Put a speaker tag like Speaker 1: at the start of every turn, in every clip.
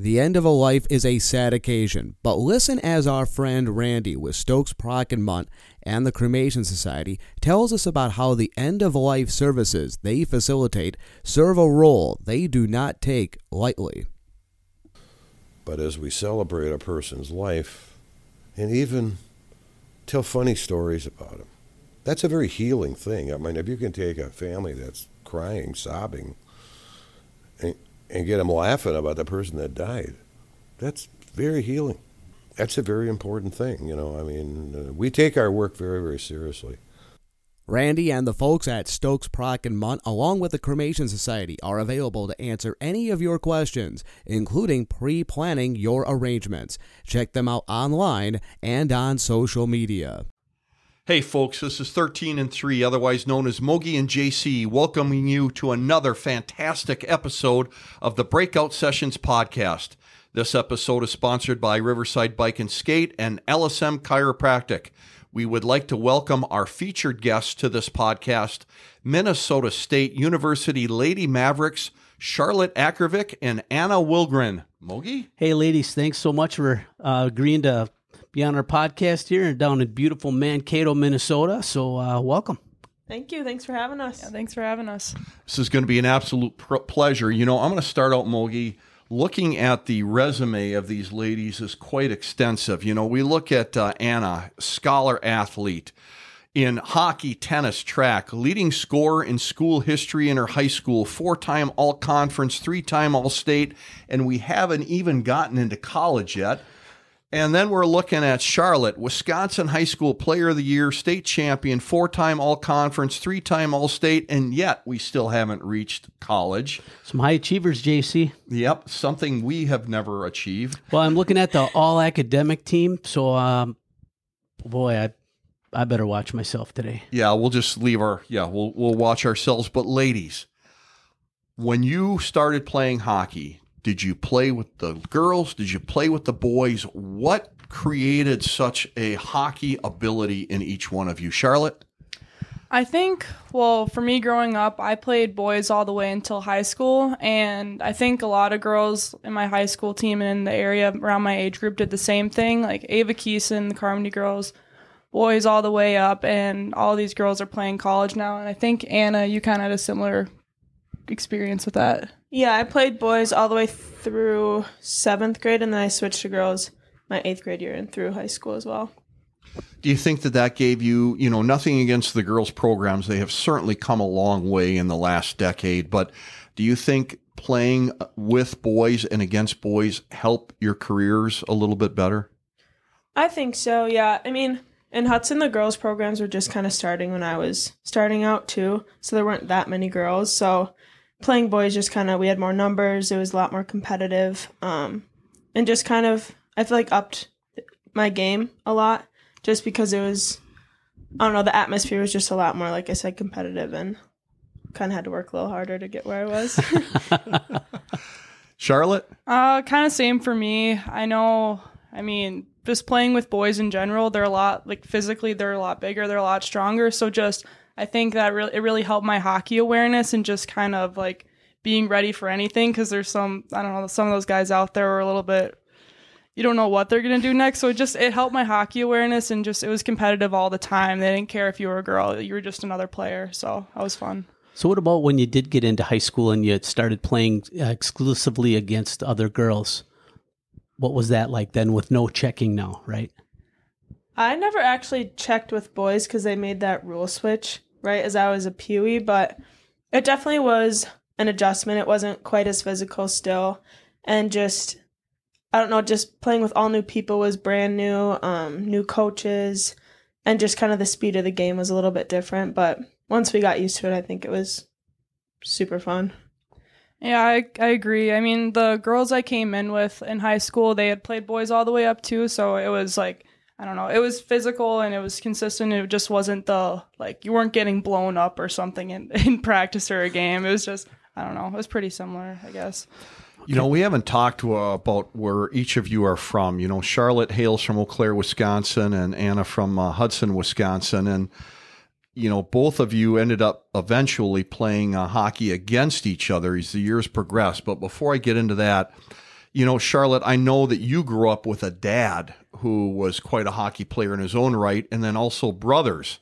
Speaker 1: The end of a life is a sad occasion, but listen as our friend Randy with Stokes Prock and the Cremation Society tells us about how the end of life services they facilitate serve a role they do not take lightly.
Speaker 2: But as we celebrate a person's life and even tell funny stories about them, that's a very healing thing. I mean, if you can take a family that's crying, sobbing, and, get them laughing about the person that died, that's very healing. That's a very important thing, you know. I mean, uh, we take our work very, very seriously.
Speaker 1: Randy and the folks at Stokes Prock and Mundt, along with the Cremation Society, are available to answer any of your questions, including pre planning your arrangements. Check them out online and on social media.
Speaker 3: Hey, folks, this is 13 and 3, otherwise known as Mogi and JC, welcoming you to another fantastic episode of the Breakout Sessions podcast. This episode is sponsored by Riverside Bike and Skate and LSM Chiropractic. We would like to welcome our featured guests to this podcast Minnesota State University Lady Mavericks, Charlotte Akervik and Anna Wilgren. Mogi?
Speaker 4: Hey, ladies, thanks so much for uh, agreeing to be on our podcast here and down in beautiful Mankato, Minnesota. So, uh, welcome.
Speaker 5: Thank you. Thanks for having us.
Speaker 6: Yeah, thanks for having us.
Speaker 3: This is going to be an absolute pr- pleasure. You know, I'm going to start out, Mogi. Looking at the resume of these ladies is quite extensive. You know, we look at uh, Anna, scholar athlete in hockey, tennis, track, leading scorer in school history in her high school, four time all conference, three time all state, and we haven't even gotten into college yet. And then we're looking at Charlotte, Wisconsin High School Player of the Year, state champion, four time All Conference, three time All State, and yet we still haven't reached college.
Speaker 4: Some high achievers, JC.
Speaker 3: Yep, something we have never achieved.
Speaker 4: Well, I'm looking at the all academic team. So, um, boy, I. I better watch myself today.
Speaker 3: Yeah, we'll just leave our yeah, we'll we'll watch ourselves. But ladies, when you started playing hockey, did you play with the girls? Did you play with the boys? What created such a hockey ability in each one of you? Charlotte?
Speaker 6: I think, well, for me growing up, I played boys all the way until high school. And I think a lot of girls in my high school team and in the area around my age group did the same thing. Like Ava Keeson, the Carmody girls, boys all the way up. And all these girls are playing college now. And I think, Anna, you kind of had a similar experience with that.
Speaker 5: Yeah, I played boys all the way through seventh grade, and then I switched to girls my eighth grade year and through high school as well.
Speaker 3: Do you think that that gave you, you know, nothing against the girls' programs? They have certainly come a long way in the last decade, but do you think playing with boys and against boys help your careers a little bit better?
Speaker 5: I think so, yeah. I mean, in Hudson, the girls' programs were just kind of starting when I was starting out, too. So there weren't that many girls. So playing boys just kind of we had more numbers it was a lot more competitive um, and just kind of i feel like upped my game a lot just because it was i don't know the atmosphere was just a lot more like i said competitive and kind of had to work a little harder to get where i was.
Speaker 3: Charlotte?
Speaker 6: Uh kind of same for me. I know i mean just playing with boys in general they're a lot like physically they're a lot bigger they're a lot stronger so just I think that really it really helped my hockey awareness and just kind of like being ready for anything because there's some I don't know some of those guys out there are a little bit you don't know what they're gonna do next. So it just it helped my hockey awareness and just it was competitive all the time. They didn't care if you were a girl, you were just another player. So that was fun.
Speaker 4: So what about when you did get into high school and you started playing uh, exclusively against other girls? What was that like then with no checking now, right?
Speaker 5: I never actually checked with boys because they made that rule switch right as I was a Pewee, but it definitely was an adjustment. It wasn't quite as physical still. And just, I don't know, just playing with all new people was brand new, um, new coaches, and just kind of the speed of the game was a little bit different. But once we got used to it, I think it was super fun.
Speaker 6: Yeah, I, I agree. I mean, the girls I came in with in high school, they had played boys all the way up too. So it was like, I don't know. It was physical and it was consistent. It just wasn't the like you weren't getting blown up or something in, in practice or a game. It was just I don't know. It was pretty similar, I guess.
Speaker 3: You know, we haven't talked uh, about where each of you are from. You know, Charlotte hails from Eau Claire, Wisconsin, and Anna from uh, Hudson, Wisconsin, and you know, both of you ended up eventually playing uh, hockey against each other as the years progressed. But before I get into that, You know, Charlotte, I know that you grew up with a dad who was quite a hockey player in his own right, and then also brothers.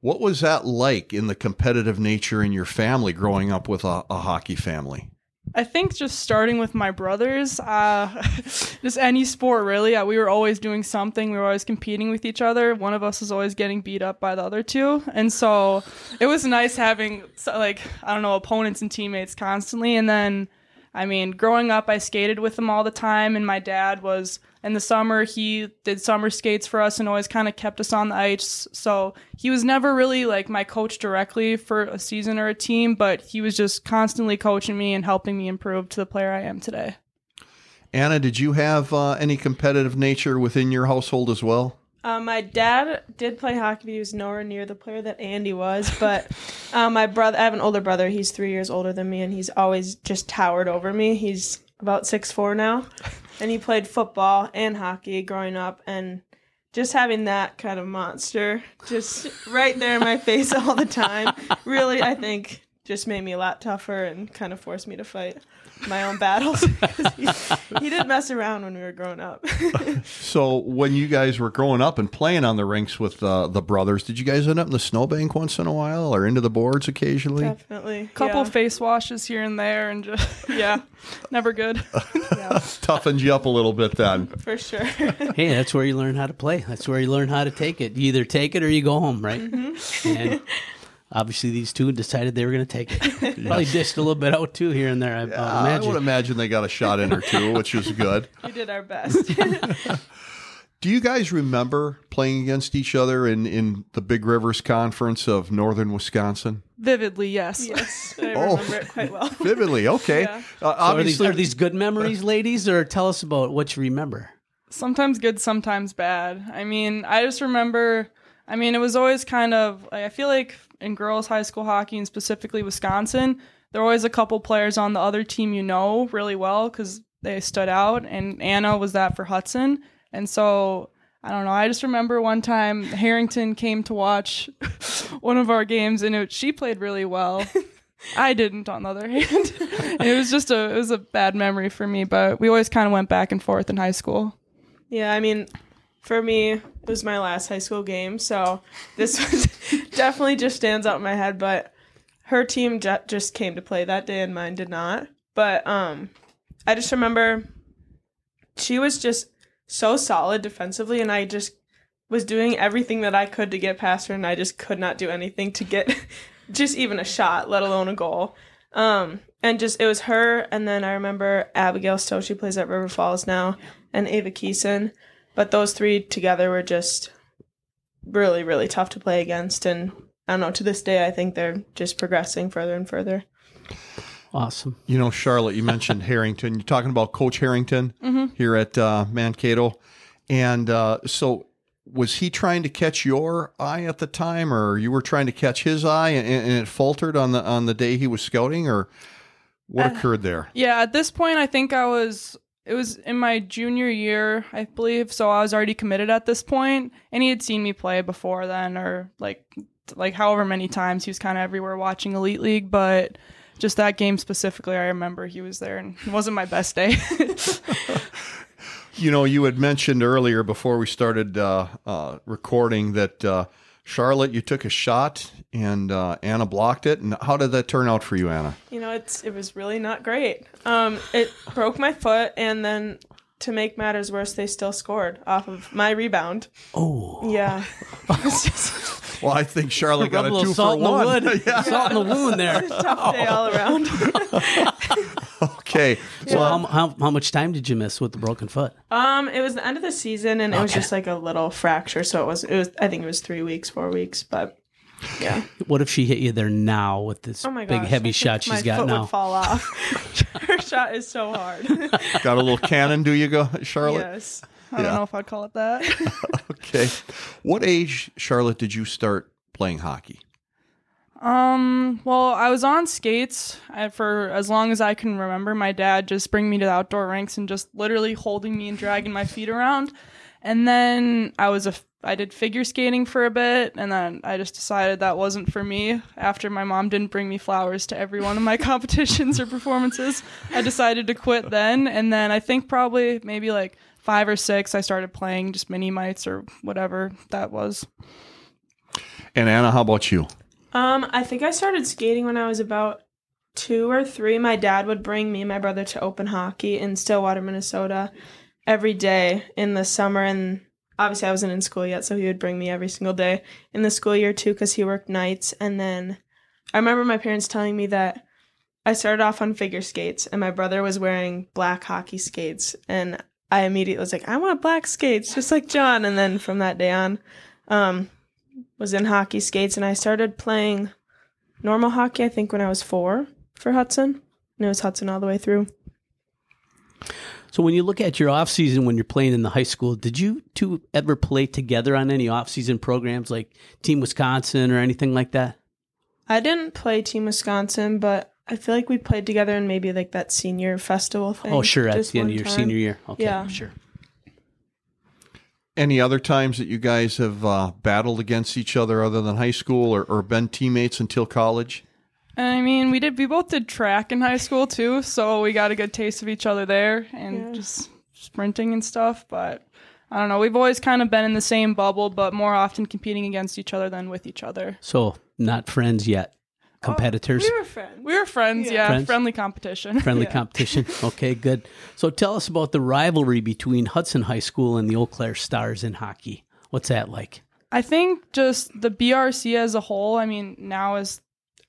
Speaker 3: What was that like in the competitive nature in your family growing up with a, a hockey family?
Speaker 6: I think just starting with my brothers, uh, just any sport really. Uh, we were always doing something. We were always competing with each other. One of us was always getting beat up by the other two, and so it was nice having like I don't know opponents and teammates constantly. And then, I mean, growing up, I skated with them all the time, and my dad was in the summer he did summer skates for us and always kind of kept us on the ice so he was never really like my coach directly for a season or a team but he was just constantly coaching me and helping me improve to the player i am today
Speaker 3: Anna, did you have uh, any competitive nature within your household as well?
Speaker 5: Uh, my dad did play hockey. But he was nowhere near the player that Andy was. But uh, my brother, I have an older brother. He's three years older than me, and he's always just towered over me. He's about six four now, and he played football and hockey growing up. And just having that kind of monster just right there in my face all the time, really, I think, just made me a lot tougher and kind of forced me to fight my own battles. he, he didn't mess around when we were growing up.
Speaker 3: So, when you guys were growing up and playing on the rinks with uh, the brothers, did you guys end up in the snowbank once in a while or into the boards occasionally?
Speaker 5: Definitely.
Speaker 6: couple
Speaker 5: yeah.
Speaker 6: face washes here and there and just yeah never good
Speaker 3: Toughened you up a little bit then.
Speaker 5: for sure.
Speaker 4: Hey, that's where you learn how to play. That's where you learn how to take it. You either take it or you go home, right? And obviously, these two decided they were going to take it. Probably dished a little bit out too here and there. I, I would
Speaker 3: I
Speaker 4: imagine.
Speaker 3: would imagine they got a shot in or two, which was good.
Speaker 5: we did our best.
Speaker 3: Do you guys remember playing against each other in, in the Big Rivers Conference of Northern Wisconsin?
Speaker 6: vividly yes
Speaker 5: yes, I
Speaker 3: Oh.
Speaker 5: remember it quite well.
Speaker 3: Vividly, okay.
Speaker 6: Yeah.
Speaker 3: Uh,
Speaker 4: So are, these,
Speaker 3: obviously,
Speaker 4: are these good memories, ladies, or tell us about what you remember?
Speaker 6: sometimes good sometimes bad i mean i just remember i mean it was always kind of like, i feel like in girls high school hockey and specifically wisconsin there were always a couple players on the other team you know really well because they stood out and anna was that for hudson and so I don't know. I just remember one time Harrington came to watch one of our games, and it, she played really well. I didn't, on the other hand. it was just a it was a bad memory for me. But we always kind of went back and forth in high school.
Speaker 5: Yeah, I mean, for me, it was my last high school game, so this was definitely just stands out in my head. But her team ju- just came to play that day, and mine did not. But um, I just remember she was just so solid defensively, and I just was doing everything that I could to get past her, and I just could not do anything to get just even a shot, let alone a goal. Um, and just it was her, and then I remember Abigail Stowe. She plays at River Falls now, and Ava Keeson. But those three together were just really, really tough to play against. And I don't know. To this day, I think they're just progressing further and further.
Speaker 4: Awesome.
Speaker 3: you know, Charlotte, you mentioned Harrington. You're talking about Coach Harrington
Speaker 6: Mm-hmm.
Speaker 3: here at uh, Mankato. And uh, so, was he trying to catch your eye at the time, or you were trying to catch his eye, and, and it faltered on the on the day he was scouting, or what
Speaker 6: Uh,
Speaker 3: occurred there?
Speaker 6: Yeah, at this point, I think I was. It was in my junior year, I believe. So I was already committed at this point, and he had seen me play before then, or like, like however many times he was kind of everywhere watching Elite League. But just that game specifically, I remember he was there, and it wasn't my best day.
Speaker 3: You know, you had mentioned earlier before we started uh, uh, recording that uh, Charlotte, you took a shot and uh, Anna blocked it. And how did that turn out for you, Anna?
Speaker 5: You know, it's it was really not great. Um, it broke my foot, and then to make matters worse, they still scored off of my rebound.
Speaker 4: Oh,
Speaker 5: Yeah, just
Speaker 3: Well, I think Charlotte got a
Speaker 4: a
Speaker 3: two
Speaker 4: little
Speaker 3: for
Speaker 4: salt in the
Speaker 3: one.
Speaker 4: wood,
Speaker 3: Yeah.
Speaker 4: salt in the wound there.
Speaker 5: a tough day all around.
Speaker 3: Okay.
Speaker 4: So how, how how much time did you miss with the broken foot?
Speaker 5: Um, it was the end of the season, and it was just like a little fracture. So it was it was I think it was three weeks, four weeks, but yeah.
Speaker 4: What if she hit you there now with this
Speaker 5: Oh my
Speaker 4: big
Speaker 5: gosh,
Speaker 4: heavy shot
Speaker 5: my
Speaker 4: she's got
Speaker 5: foot
Speaker 4: now?
Speaker 5: Would fall off. Her shot is so hard.
Speaker 3: Got a little cannon, do you go, Charlotte?
Speaker 5: yes.
Speaker 6: I don't know if I'd call it that.
Speaker 3: Okay. What age, Charlotte, did you start playing hockey?
Speaker 6: Um, well, I was on skates uh, for as long as I can remember. My dad just bring me to the outdoor rinks and just literally holding me and dragging my feet around. And then I was a, I did figure skating for a bit, and then I just decided that wasn't for me. After my mom didn't bring me flowers to every one of my competitions or performances, I decided to quit then. And then I think probably maybe like five or six, I started playing just mini mites or whatever that was.
Speaker 3: And Anna, how about you?
Speaker 5: Um, I think I started skating when I was about two or three. My dad would bring me and my brother to open hockey in Stillwater, Minnesota, every day in the summer and obviously I wasn't in school yet, so he would bring me every single day in the school year too because he worked nights. And then I remember my parents telling me that I started off on figure skates and my brother was wearing black hockey skates. And I immediately was like, I want black skates, just like John. And then from that day on, um, was in hockey skates and I started playing normal hockey, I think, when I was four for Hudson. And it was Hudson all the way through.
Speaker 4: So when you look at your off season when you're playing in the high school, did you two ever play together on any off season programs like Team Wisconsin or anything like that?
Speaker 5: I didn't play Team Wisconsin, but I feel like we played together in maybe like that senior festival oh, thing.
Speaker 4: Oh, sure, at the end of your
Speaker 5: time.
Speaker 4: senior year. Okay,
Speaker 5: Yeah.
Speaker 4: sure.
Speaker 3: Any other times that you guys have uh, battled against each other other than high school or, or been teammates until college?
Speaker 6: I mean, we did. We both did track in high school too, so we got a good taste of each other there, and
Speaker 5: Yeah.
Speaker 6: just sprinting and stuff. But I don't know. We've always kind of been in the same bubble, but more often competing against each other than with each other.
Speaker 4: So not friends yet, Oh, competitors.
Speaker 5: We were friends.
Speaker 6: We were friends,
Speaker 5: Yeah.
Speaker 6: yeah,
Speaker 4: Friends?
Speaker 6: friendly competition.
Speaker 4: Friendly
Speaker 5: Yeah.
Speaker 4: competition. Okay, good. So tell us about the rivalry between Hudson High School and the Eau Claire Stars in hockey. What's that like?
Speaker 6: I think just the BRC as a whole. I mean, now is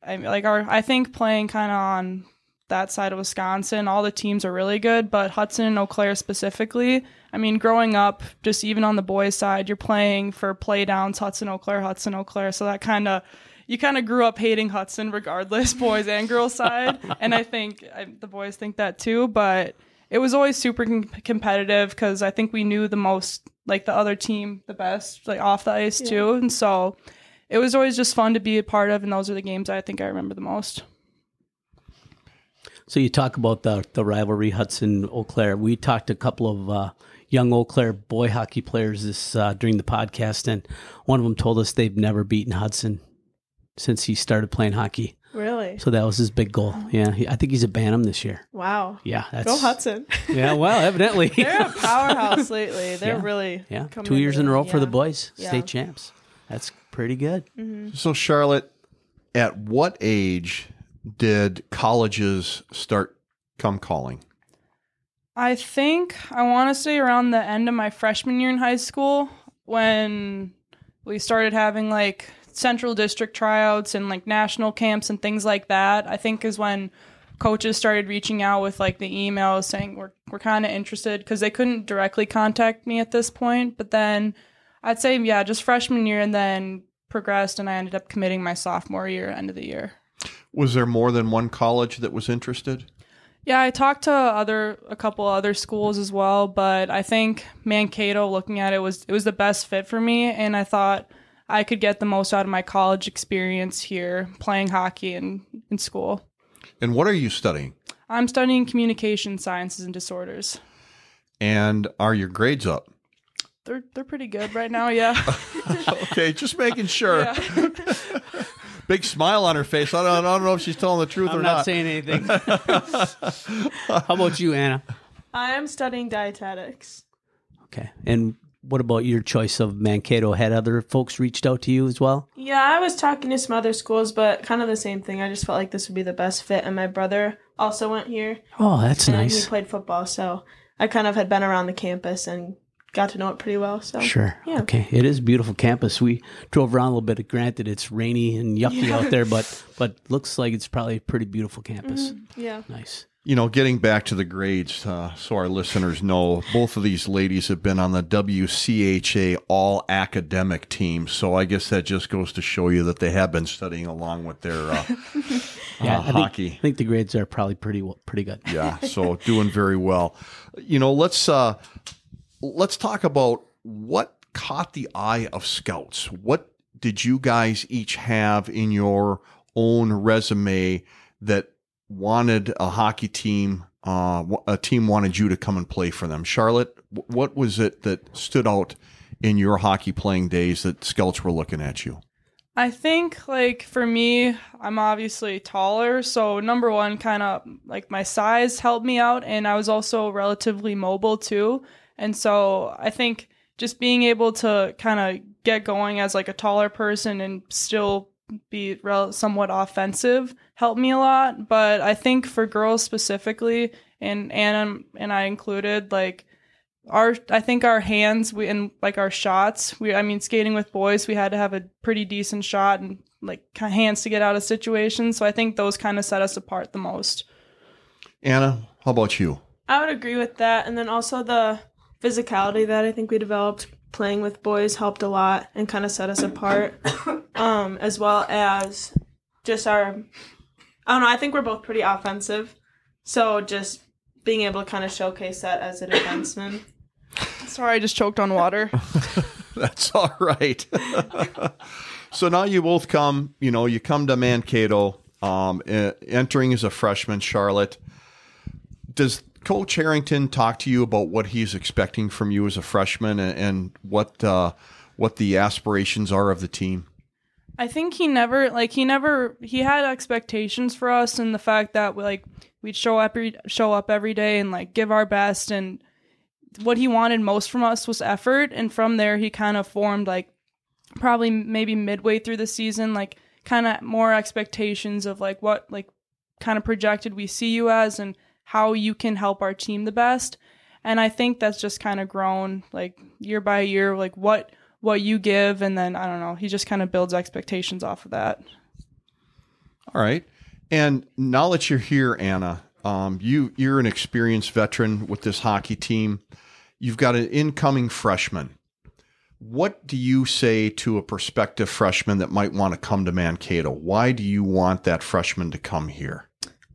Speaker 6: I mean, like our. I think playing kind of on that side of Wisconsin, all the teams are really good, but Hudson and Eau Claire specifically. I mean, growing up, just even on the boys' side, you're playing for playdowns, Hudson, Eau Claire, Hudson, Eau Claire. So that kind of you kind of grew up hating Hudson, regardless, boys and girls side. and I think I, the boys think that too, but it was always super com- competitive because I think we knew the most, like the other team, the best, like off the ice too. And so it was always just fun to be a part of. And those are the games I think I remember the most.
Speaker 4: So you talk about the the rivalry Hudson Eau Claire. We talked a couple of uh, young Eau Claire boy hockey players this uh, during the podcast, and one of them told us they've never beaten Hudson since he started playing hockey.
Speaker 5: Really?
Speaker 4: So that was his big goal. Yeah, he, I think he's a Bantam this year.
Speaker 5: Wow.
Speaker 4: Yeah, that's
Speaker 5: Go Hudson.
Speaker 4: Yeah, well, evidently.
Speaker 5: They're a powerhouse lately. They're
Speaker 4: Yeah.
Speaker 5: really
Speaker 4: yeah,
Speaker 5: coming
Speaker 4: two years
Speaker 5: into
Speaker 4: in a row
Speaker 5: it,
Speaker 4: for the boys,
Speaker 5: Yeah.
Speaker 4: state champs. That's pretty good. Mm-hmm.
Speaker 3: So, Charlotte, at what age did colleges start come calling?
Speaker 6: I think I want to say around the end of my freshman year in high school when we started having like central district tryouts and like national camps and things like that. I think is when coaches started reaching out with like the emails saying we're we're kind of interested because they couldn't directly contact me at this point. But then I'd say yeah, just freshman year and then progressed and I ended up committing my sophomore year end of the year.
Speaker 3: Was there more than one college that was interested?
Speaker 6: Yeah, I talked to other a couple other schools as well, but I think Mankato looking at it was it was the best fit for me and I thought I could get the most out of my college experience here playing hockey and in school.
Speaker 3: And what are you studying?
Speaker 6: I'm studying communication sciences and disorders.
Speaker 3: And are your grades up?
Speaker 6: They're they're pretty good right now, yeah.
Speaker 3: okay, just making sure.
Speaker 6: yeah.
Speaker 3: Big smile on her face. I don't, I don't know if she's telling the truth
Speaker 4: I'm
Speaker 3: or
Speaker 4: not,
Speaker 3: not.
Speaker 4: saying anything. How about you, Anna?
Speaker 5: I am studying dietetics.
Speaker 4: Okay. And what about your choice of Mankato? Had other folks reached out to you as well?
Speaker 5: Yeah, I was talking to some other schools, but kind of the same thing. I just felt like this would be the best fit. And my brother also went here,
Speaker 4: Oh, that's nice.
Speaker 5: he played football, so I kind of had been around the campus and got to know it pretty well. So
Speaker 4: Sure.
Speaker 5: Yeah.
Speaker 4: Okay. It is a beautiful campus. We drove around a little bit. Granted, it's rainy and yucky out there, but but looks like it's probably a pretty beautiful campus. Mm-hmm.
Speaker 5: yeah,
Speaker 4: Nice.
Speaker 3: You know, getting back to the grades, uh, so our listeners know, both of these ladies have been on the WCHA all academic team. So I guess that just goes to show you that they have been studying along with their uh,
Speaker 4: Yeah,
Speaker 3: uh,
Speaker 4: I think,
Speaker 3: hockey.
Speaker 4: I think the grades are probably pretty well- pretty good.
Speaker 3: Yeah, so doing very well. You know, let's uh let's talk about what caught the eye of scouts. What did you guys each have in your own resume that wanted a hockey team uh a team wanted you to come and play for them? Charlotte, what was it that stood out in your hockey playing days that scouts were looking at you?
Speaker 6: I think like for me, I'm obviously taller, so number one, kind of like my size helped me out, and I was also relatively mobile too, and so I think just being able to kind of get going as like a taller person and still be rel- somewhat offensive helped me a lot. But I think for girls specifically, and Anna and I included, like our I think our hands we and like our shots we I mean skating with boys we had to have a pretty decent shot and like hands to get out of situations so I think those kind of set us apart the most.
Speaker 3: Anna, how about you?
Speaker 5: I would agree with that, and then also the physicality that I think we developed playing with boys helped a lot and kind of set us apart, um, as well as just our. I don't know. I think we're both pretty offensive, so just being able to kind of showcase that as a defenseman.
Speaker 6: Sorry, I just choked on water.
Speaker 3: That's all right. so now you both come, you know, you come to Mankato, um, entering as a freshman, Charlotte. Does Coach Harrington talk to you about what he's expecting from you as a freshman and, and what uh, what the aspirations are of the team?
Speaker 6: I think he never like he never he had expectations for us and the fact that we like we'd show up every show up every day and like give our best and what he wanted most from us was effort and from there he kind of formed like probably maybe midway through the season like kind of more expectations of like what like kind of projected we see you as and how you can help our team the best. And i think that's just kind of grown like year by year like what what you give and then i don't know he just kind of builds expectations off of that.
Speaker 3: All right. And now that you're here anna um, you you're an experienced veteran with this hockey team. You've got an incoming freshman. What do you say to a prospective freshman that might want to come to mankato? Why do you want that freshman to come here?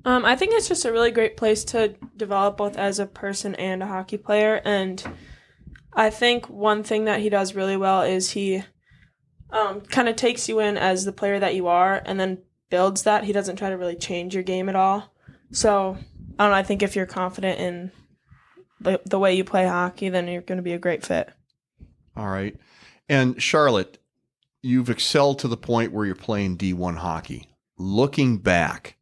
Speaker 5: Um, I think it's just a really great place to develop both as a person and a hockey player. And I think one thing that he does really well is he um, kind of takes you in as the player that you are and then builds that. He doesn't try to really change your game at all. So I don't know. I think if you're confident in the, the way you play hockey, then you're going to be a great fit.
Speaker 3: All right. And Charlotte, you've excelled to the point where you're playing D1 hockey. Looking back,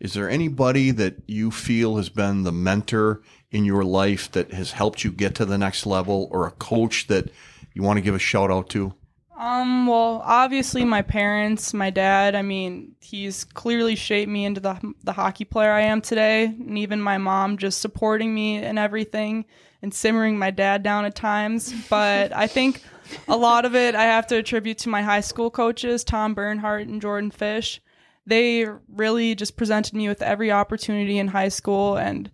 Speaker 3: is there anybody that you feel has been the mentor in your life that has helped you get to the next level or a coach that you want to give a shout out to?
Speaker 6: Um, well, obviously my parents, my dad, I mean, he's clearly shaped me into the the hockey player I am today, and even my mom just supporting me and everything and simmering my dad down at times, but I think a lot of it I have to attribute to my high school coaches, Tom Bernhardt and Jordan Fish they really just presented me with every opportunity in high school. And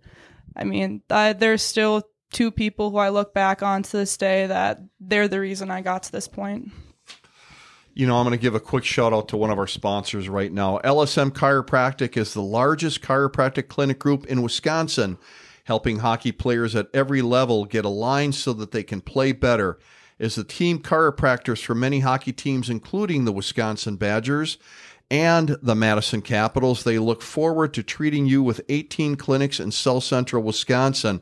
Speaker 6: I mean, I, there's still two people who I look back on to this day that they're the reason I got to this point.
Speaker 3: You know, I'm going to give a quick shout out to one of our sponsors right now. LSM Chiropractic is the largest chiropractic clinic group in Wisconsin, helping hockey players at every level get aligned so that they can play better. As the team chiropractors for many hockey teams, including the Wisconsin Badgers, and the Madison Capitals. They look forward to treating you with 18 clinics in South Central Wisconsin.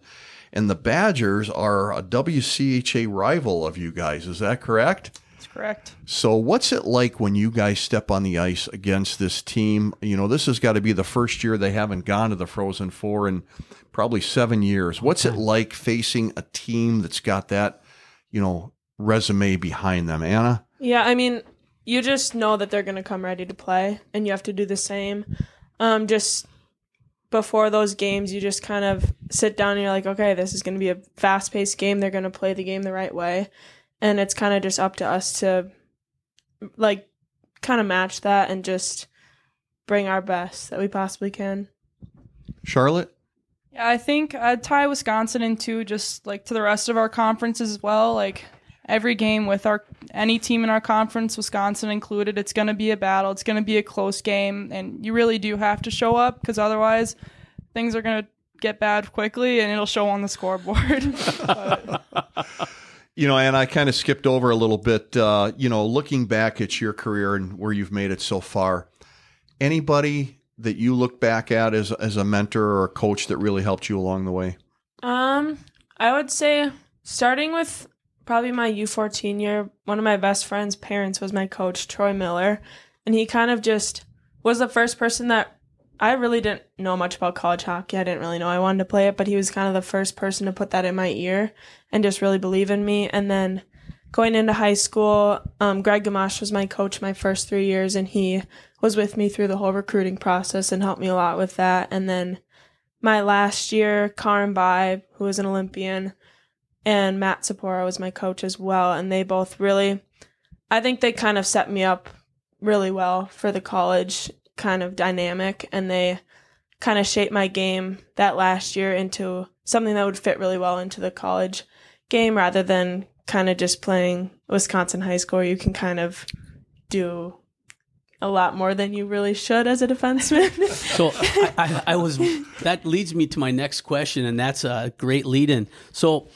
Speaker 3: And the Badgers are a WCHA rival of you guys. Is that correct?
Speaker 6: That's correct.
Speaker 3: So, what's it like when you guys step on the ice against this team? You know, this has got to be the first year they haven't gone to the Frozen Four in probably seven years. What's it like facing a team that's got that, you know, resume behind them? Anna?
Speaker 5: Yeah, I mean, you just know that they're going to come ready to play and you have to do the same. Um, just before those games you just kind of sit down and you're like okay this is going to be a fast-paced game. They're going to play the game the right way. And it's kind of just up to us to like kind of match that and just bring our best that we possibly can.
Speaker 3: Charlotte?
Speaker 6: Yeah i think i'd tie wisconsin into just like to the rest of our conferences as well like every game with our any team in our conference, Wisconsin included. It's going to be a battle. It's going to be a close game, and you really do have to show up because otherwise, things are going to get bad quickly, and it'll show on the scoreboard.
Speaker 3: you know, and I kind of skipped over a little bit. Uh, you know, looking back at your career and where you've made it so far, anybody that you look back at as as a mentor or a coach that really helped you along the way?
Speaker 5: Um, I would say starting with probably my U14 year, one of my best friend's parents was my coach, Troy Miller. And he kind of just was the first person that I really didn't know much about college hockey. I didn't really know I wanted to play it, but he was kind of the first person to put that in my ear and just really believe in me. And then going into high school, um, Greg Gamache was my coach my first three years, and he was with me through the whole recruiting process and helped me a lot with that. And then my last year, Karyn Bye, who was an Olympian, and Matt Sapora was my coach as well. And they both really, I think they kind of set me up really well for the college kind of dynamic. And they kind of shaped my game that last year into something that would fit really well into the college game rather than kind of just playing Wisconsin high school you can kind of do a lot more than you really should as a defenseman.
Speaker 4: so I, I, I, was that leads me to my next question, and that's a great lead in. So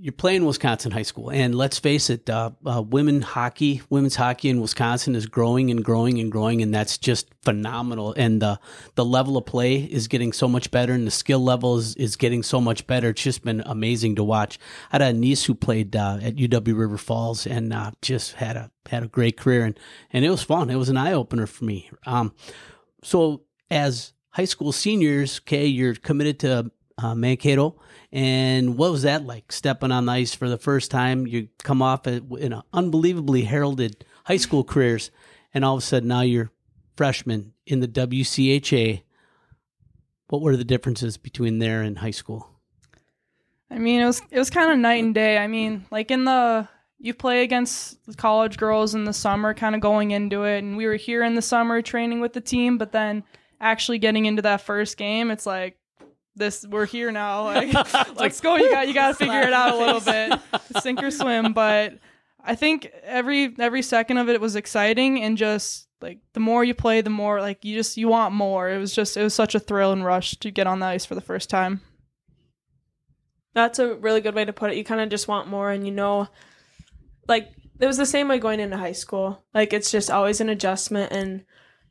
Speaker 4: you're playing Wisconsin high school, and let's face it, uh, uh, women hockey, women's hockey in Wisconsin is growing and growing and growing, and that's just phenomenal. And the the level of play is getting so much better, and the skill level is, is getting so much better. It's just been amazing to watch. I had a niece who played uh, at UW River Falls, and uh, just had a had a great career, and and it was fun. It was an eye opener for me. Um, so as high school seniors, okay, you're committed to uh, Mankato and what was that like stepping on the ice for the first time? You come off in an unbelievably heralded high school careers, and all of a sudden now you're freshman in the WCHA. What were the differences between there and high school?
Speaker 6: I mean, it was it was kind of night and day. I mean, like in the you play against the college girls in the summer, kind of going into it, and we were here in the summer training with the team, but then actually getting into that first game, it's like this we're here now like let's go you got you got to figure it out a little bit. sink or swim but i think every every second of it was exciting and just like the more you play the more like you just you want more. It was just it was such a thrill and rush to get on the ice for the first time.
Speaker 5: That's a really good way to put it. You kind of just want more and you know like it was the same way going into high school. Like it's just always an adjustment and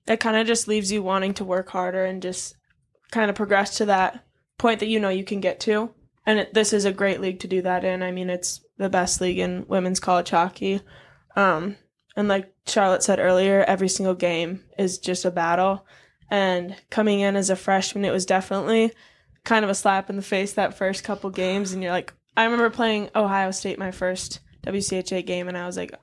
Speaker 5: it kind of just leaves you wanting to work harder and just kind of progress to that point that you know you can get to. And it, this is a great league to do that in. I mean, it's the best league in women's college hockey. Um, and like Charlotte said earlier, every single game is just a battle. And coming in as a freshman, it was definitely kind of a slap in the face that first couple games. And you're like, I remember playing Ohio State my first WCHA game, and I was like,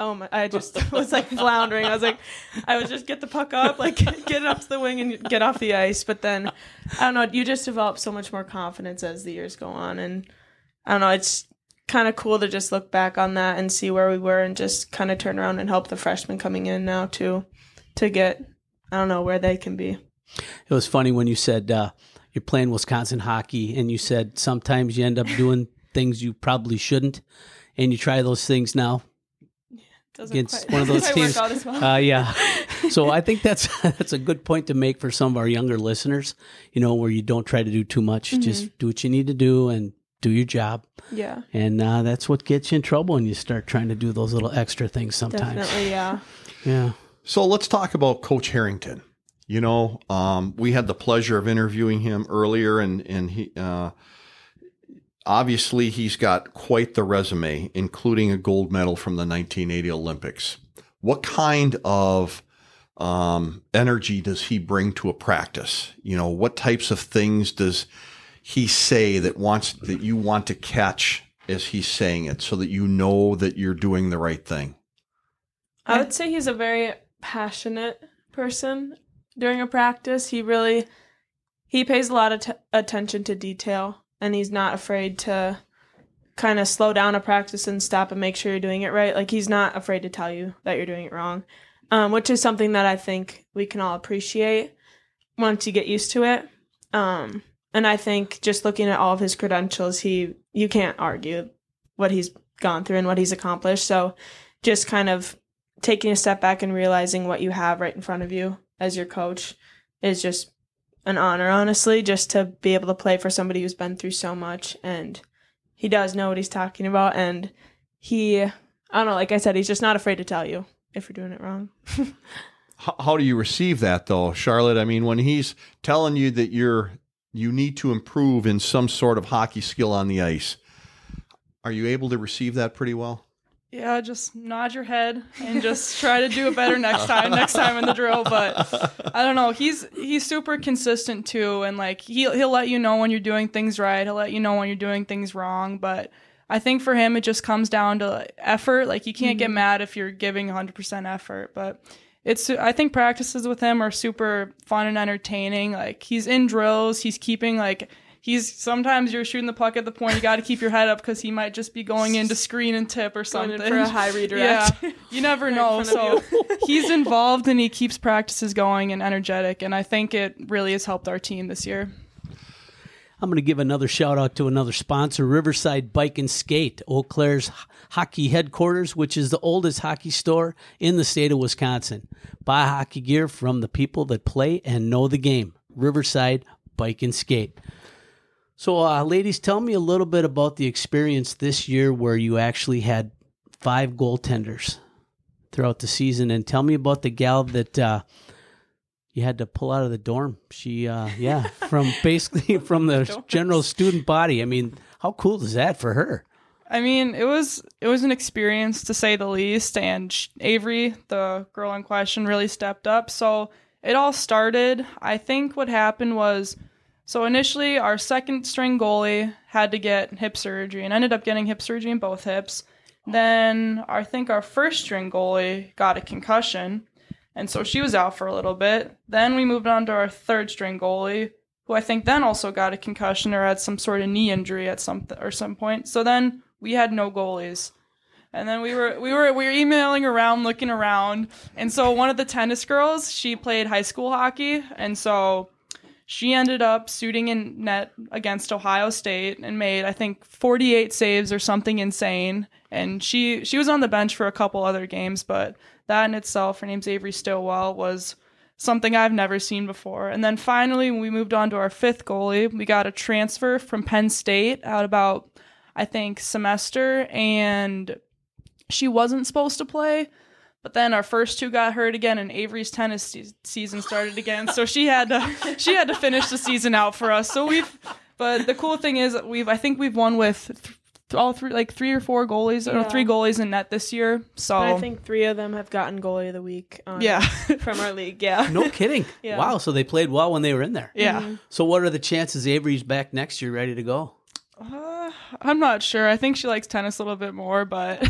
Speaker 5: Oh my! I just was like floundering. I was like, I would just get the puck up, like get it up to the wing and get off the ice. But then, I don't know. You just develop so much more confidence as the years go on, and I don't know. It's kind of cool to just look back on that and see where we were, and just kind of turn around and help the freshmen coming in now too, to get I don't know where they can be.
Speaker 4: It was funny when you said uh, you're playing Wisconsin hockey, and you said sometimes you end up doing things you probably shouldn't, and you try those things now against one of those teams. Well. Uh, yeah. so I think that's that's a good point to make for some of our younger listeners. You know, where you don't try to do too much, mm-hmm. just do what you need to do and do your job.
Speaker 5: Yeah.
Speaker 4: And uh, that's what gets you in trouble when you start trying to do those little extra things sometimes.
Speaker 5: Definitely, yeah.
Speaker 4: Yeah.
Speaker 3: So let's talk about Coach Harrington. You know, um, we had the pleasure of interviewing him earlier, and and he. Uh, Obviously, he's got quite the resume, including a gold medal from the 1980 Olympics. What kind of um, energy does he bring to a practice? You know, what types of things does he say that wants that you want to catch as he's saying it, so that you know that you're doing the right thing?
Speaker 5: I would say he's a very passionate person during a practice. He really he pays a lot of t- attention to detail and he's not afraid to kind of slow down a practice and stop and make sure you're doing it right. Like he's not afraid to tell you that you're doing it wrong, um, which is something that I think we can all appreciate once you get used to it. Um, and I think just looking at all of his credentials, he you can't argue what he's gone through and what he's accomplished. So just kind of taking a step back and realizing what you have right in front of you as your coach is just an honor, honestly, just to be able to play for somebody who's been through so much and he does know what he's talking about and he I don't know, like I said, he's just not afraid to tell you if you're doing it wrong.
Speaker 3: how, how do you receive that though, Charlotte? I mean, when he's telling you that you're you need to improve in some sort of hockey skill on the ice, Are you able to receive that pretty well?
Speaker 6: Yeah, just nod your head and just try to do it better next time. Next time in the drill, but I don't know. He's he's super consistent too, and like he'll he'll let you know when you're doing things right. He'll let you know when you're doing things wrong. But I think for him, it just comes down to effort. Like you can't get mm-hmm. mad if you're giving 100 percent effort, but. It's. I think practices with him are super fun and entertaining. Like he's in drills, he's keeping like he's sometimes you're shooting the puck at the point you got to keep your head up because he might just be going into screen and tip or
Speaker 5: Going
Speaker 6: something
Speaker 5: in for a high redirect.
Speaker 6: yeah you never
Speaker 5: Right
Speaker 6: know so he's involved and he keeps practices going and energetic and i think it really has helped our team this year
Speaker 4: I'm going to give another shout out to another sponsor, Riverside Bike and Skate, Eau Claire's hockey headquarters, which is the oldest hockey store in the state of Wisconsin. Buy hockey gear from the people that play and know the game. Riverside Bike and Skate. So, uh, ladies, tell me a little bit about the experience this year where you actually had five goaltenders throughout the season, and tell me about the gal that uh, you had to pull out of the dorm. She, uh, yeah, from basically from the general student body. I mean, how cool is that for her?
Speaker 6: i mean it was it was an experience to say the least and avery the girl in question really stepped up so it all started i think what happened was so initially our second string goalie had to get hip surgery and ended up getting hip surgery in both hips then i think our first string goalie got a concussion and so she was out for a little bit. Then we moved on to our third string goalie, who I think then also got a concussion or had some sort of knee injury at some or some point. So then we had no goalies. And then we were we were we were emailing around, looking around, and so one of the tennis girls, she played high school hockey, and so she ended up shooting in net against Ohio State and made I think 48 saves or something insane. And she she was on the bench for a couple other games, but that in itself, her name's Avery Stillwell, was something I've never seen before. And then finally, we moved on to our fifth goalie, we got a transfer from Penn State out about I think semester, and she wasn't supposed to play. But then our first two got hurt again, and Avery's tennis se- season started again. So she had to she had to finish the season out for us. So we've, but the cool thing is we've I think we've won with th- all three like three or four goalies or three goalies in net this year. So
Speaker 5: I think three of them have gotten goalie of the week. um,
Speaker 6: yeah,
Speaker 5: from our league. Yeah.
Speaker 4: No kidding.
Speaker 5: Yeah.
Speaker 4: Wow. So they played well when they were in there.
Speaker 6: yeah.
Speaker 4: So what are the chances Avery's back next year, ready to go?
Speaker 6: Uh, I'm not sure. I think she likes tennis a little bit more, but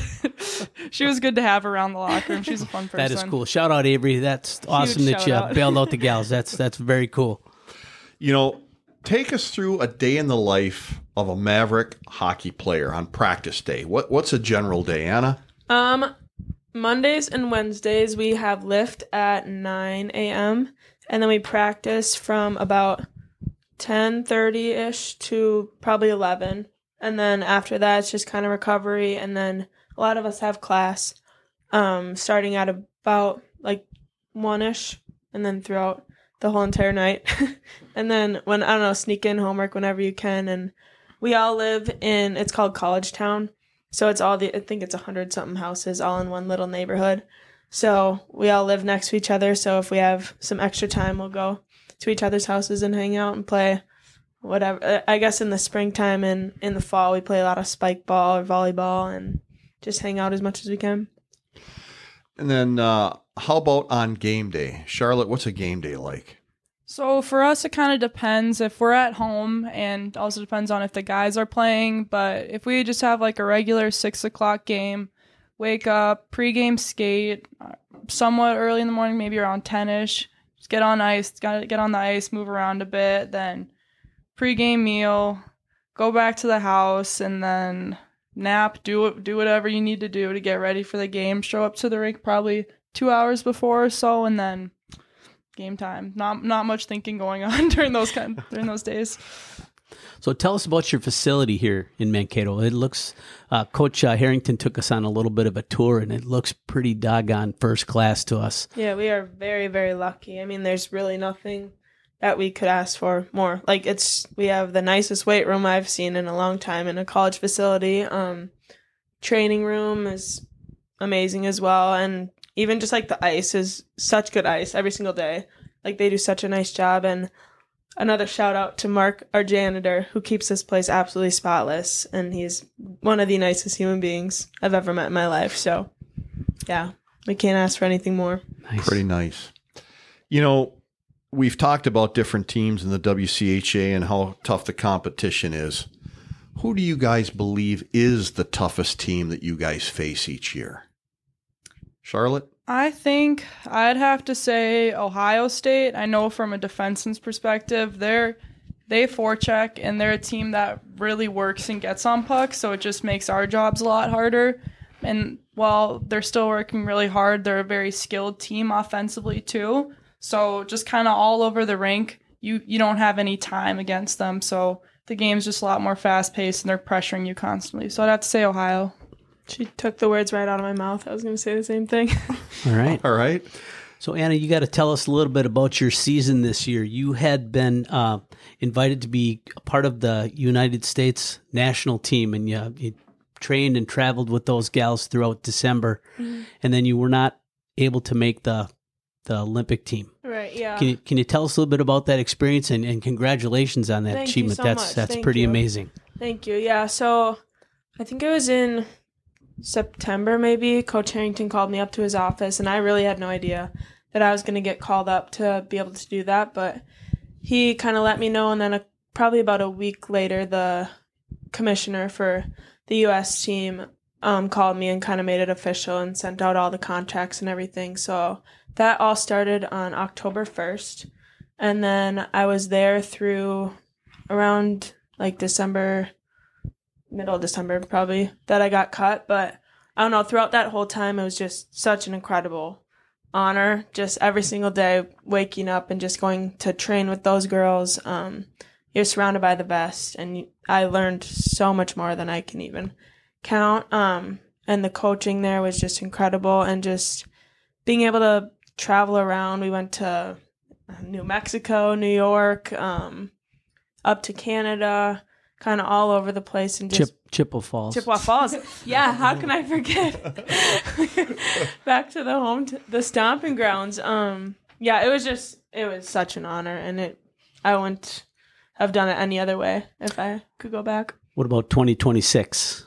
Speaker 6: she was good to have around the locker room. She's a fun person.
Speaker 4: That is cool. Shout out Avery. That's awesome that you
Speaker 6: out.
Speaker 4: bailed out the gals. That's that's very cool.
Speaker 3: You know, take us through a day in the life of a Maverick hockey player on practice day. What what's a general day, Anna?
Speaker 5: Um, Mondays and Wednesdays we have lift at 9 a.m. and then we practice from about 10:30 ish to probably 11, and then after that it's just kind of recovery, and then a lot of us have class, um, starting at about like one ish, and then throughout the whole entire night, and then when I don't know, sneak in homework whenever you can, and we all live in it's called College Town. So it's all the I think it's a hundred something houses all in one little neighborhood. So we all live next to each other. So if we have some extra time, we'll go to each other's houses and hang out and play whatever. Uh, I guess in the springtime and in the fall we play a lot of spike ball or volleyball and just hang out as much as we can.
Speaker 3: And then uh, how about on game day? Charlotte, what's a game day like?
Speaker 6: So for us, it kind of depends if we're at home, and also depends on if the guys are playing. But if we just have like a regular six o'clock game, wake up, pregame skate, uh, somewhat early in the morning, maybe around ten ish. Get on ice, gotta get on the ice, move around a bit, then pregame meal, go back to the house, and then nap. Do do whatever you need to do to get ready for the game. Show up to the rink probably two hours before or so, and then game time. Not not much thinking going on during those kind during those days.
Speaker 4: So tell us about your facility here in Mankato. It looks, uh, Coach uh, Harrington took us on a little bit of a tour, and it looks pretty doggone first class to us.
Speaker 5: Yeah, we are very very lucky. I mean, there's really nothing that we could ask for more. Like it's we have the nicest weight room I've seen in a long time in a college facility. Um training room is amazing as well and even just like the ice is such good ice every single day. Like they do such a nice job and another shout out to Mark, our janitor, who keeps this place absolutely spotless, and he's one of the nicest human beings I've ever met in my life. So, yeah, we can't ask for anything more.
Speaker 4: Nice.
Speaker 3: Pretty nice. You know, we've talked about different teams in the WCHA and how tough the competition is. Who do you guys believe is the toughest team that you guys face each year? Charlotte?
Speaker 6: I think I'd have to say Ohio State. I know from a defenseman's perspective, they're they forecheck and they're a team that really works and gets on pucks, so it just makes our jobs a lot harder. And while they're still working really hard, they're a very skilled team offensively too. So just kind of all over the rink, you you don't have any time against them. So the game's just a lot more fast paced and they're pressuring you constantly. So I'd have to say Ohio.
Speaker 5: She took the words right out of my mouth. I was going to say the same thing.
Speaker 4: All right.
Speaker 3: All right.
Speaker 4: So, Anna, you got to tell us a little bit about your season this year. You had been uh, invited to be a part of the United States national team, and you, you trained and traveled with those gals throughout December, and then you were not able to make the the Olympic team.
Speaker 5: right, yeah.
Speaker 4: Can you, can you tell us a little bit about that experience and, and congratulations on that
Speaker 5: Thank you
Speaker 4: achievement?
Speaker 5: so
Speaker 4: that's
Speaker 5: much.
Speaker 4: that's
Speaker 5: Thank
Speaker 4: pretty
Speaker 5: you.
Speaker 4: amazing.
Speaker 5: Thank you. Yeah, so I think I was in September maybe. Coach Harrington called me up to his office, and I really had no idea that I was going to get called up to be able to do that. But he kind of let me know, and then a, probably about a week later, the commissioner for the U.S. team um, called me and kind of made it official and sent out all the contracts and everything. So that all started on October 1st. And then I was there through around like December, middle of December probably, that I got cut. But I don't know, throughout that whole time, it was just such an incredible honor. Just every single day, waking up and just going to train with those girls. Um, you're surrounded by the best, and I learned so much more than I can even count. Um, and the coaching there was just incredible, and just being able to travel around. We went to New Mexico, New York, um, up to Canada, kind of all over the place, and just
Speaker 4: Chip Chippewa Falls.
Speaker 5: Chippewa Falls. Yeah, how can I forget? Back to the home, t- the stomping grounds. Um, yeah, it was just, it was such an honor, and it, I wouldn't have done it any other way if I could go back.
Speaker 4: What about 2026?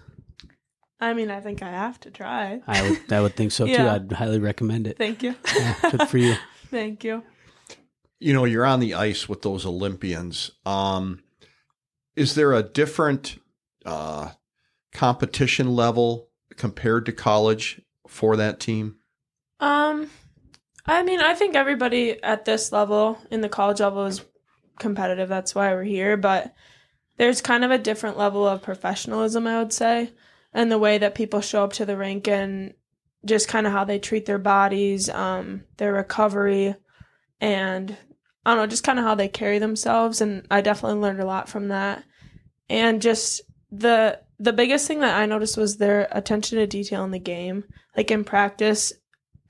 Speaker 5: I mean, I think I have to try.
Speaker 4: I would I would think so too. I'd highly recommend it.
Speaker 5: Thank you.
Speaker 4: Good for you.
Speaker 5: Thank you.
Speaker 3: you know you're on the ice with those olympians um, is there a different uh, competition level compared to college for that team
Speaker 5: Um, I mean, I think everybody at this level, in the college level, is competitive. That's why we're here. But there's kind of a different level of professionalism, I would say, and the way that people show up to the rink and just kind of how they treat their bodies, um, their recovery, and I don't know, just kind of how they carry themselves. And I definitely learned a lot from that. And just the the biggest thing that I noticed was their attention to detail in the game. Like in practice,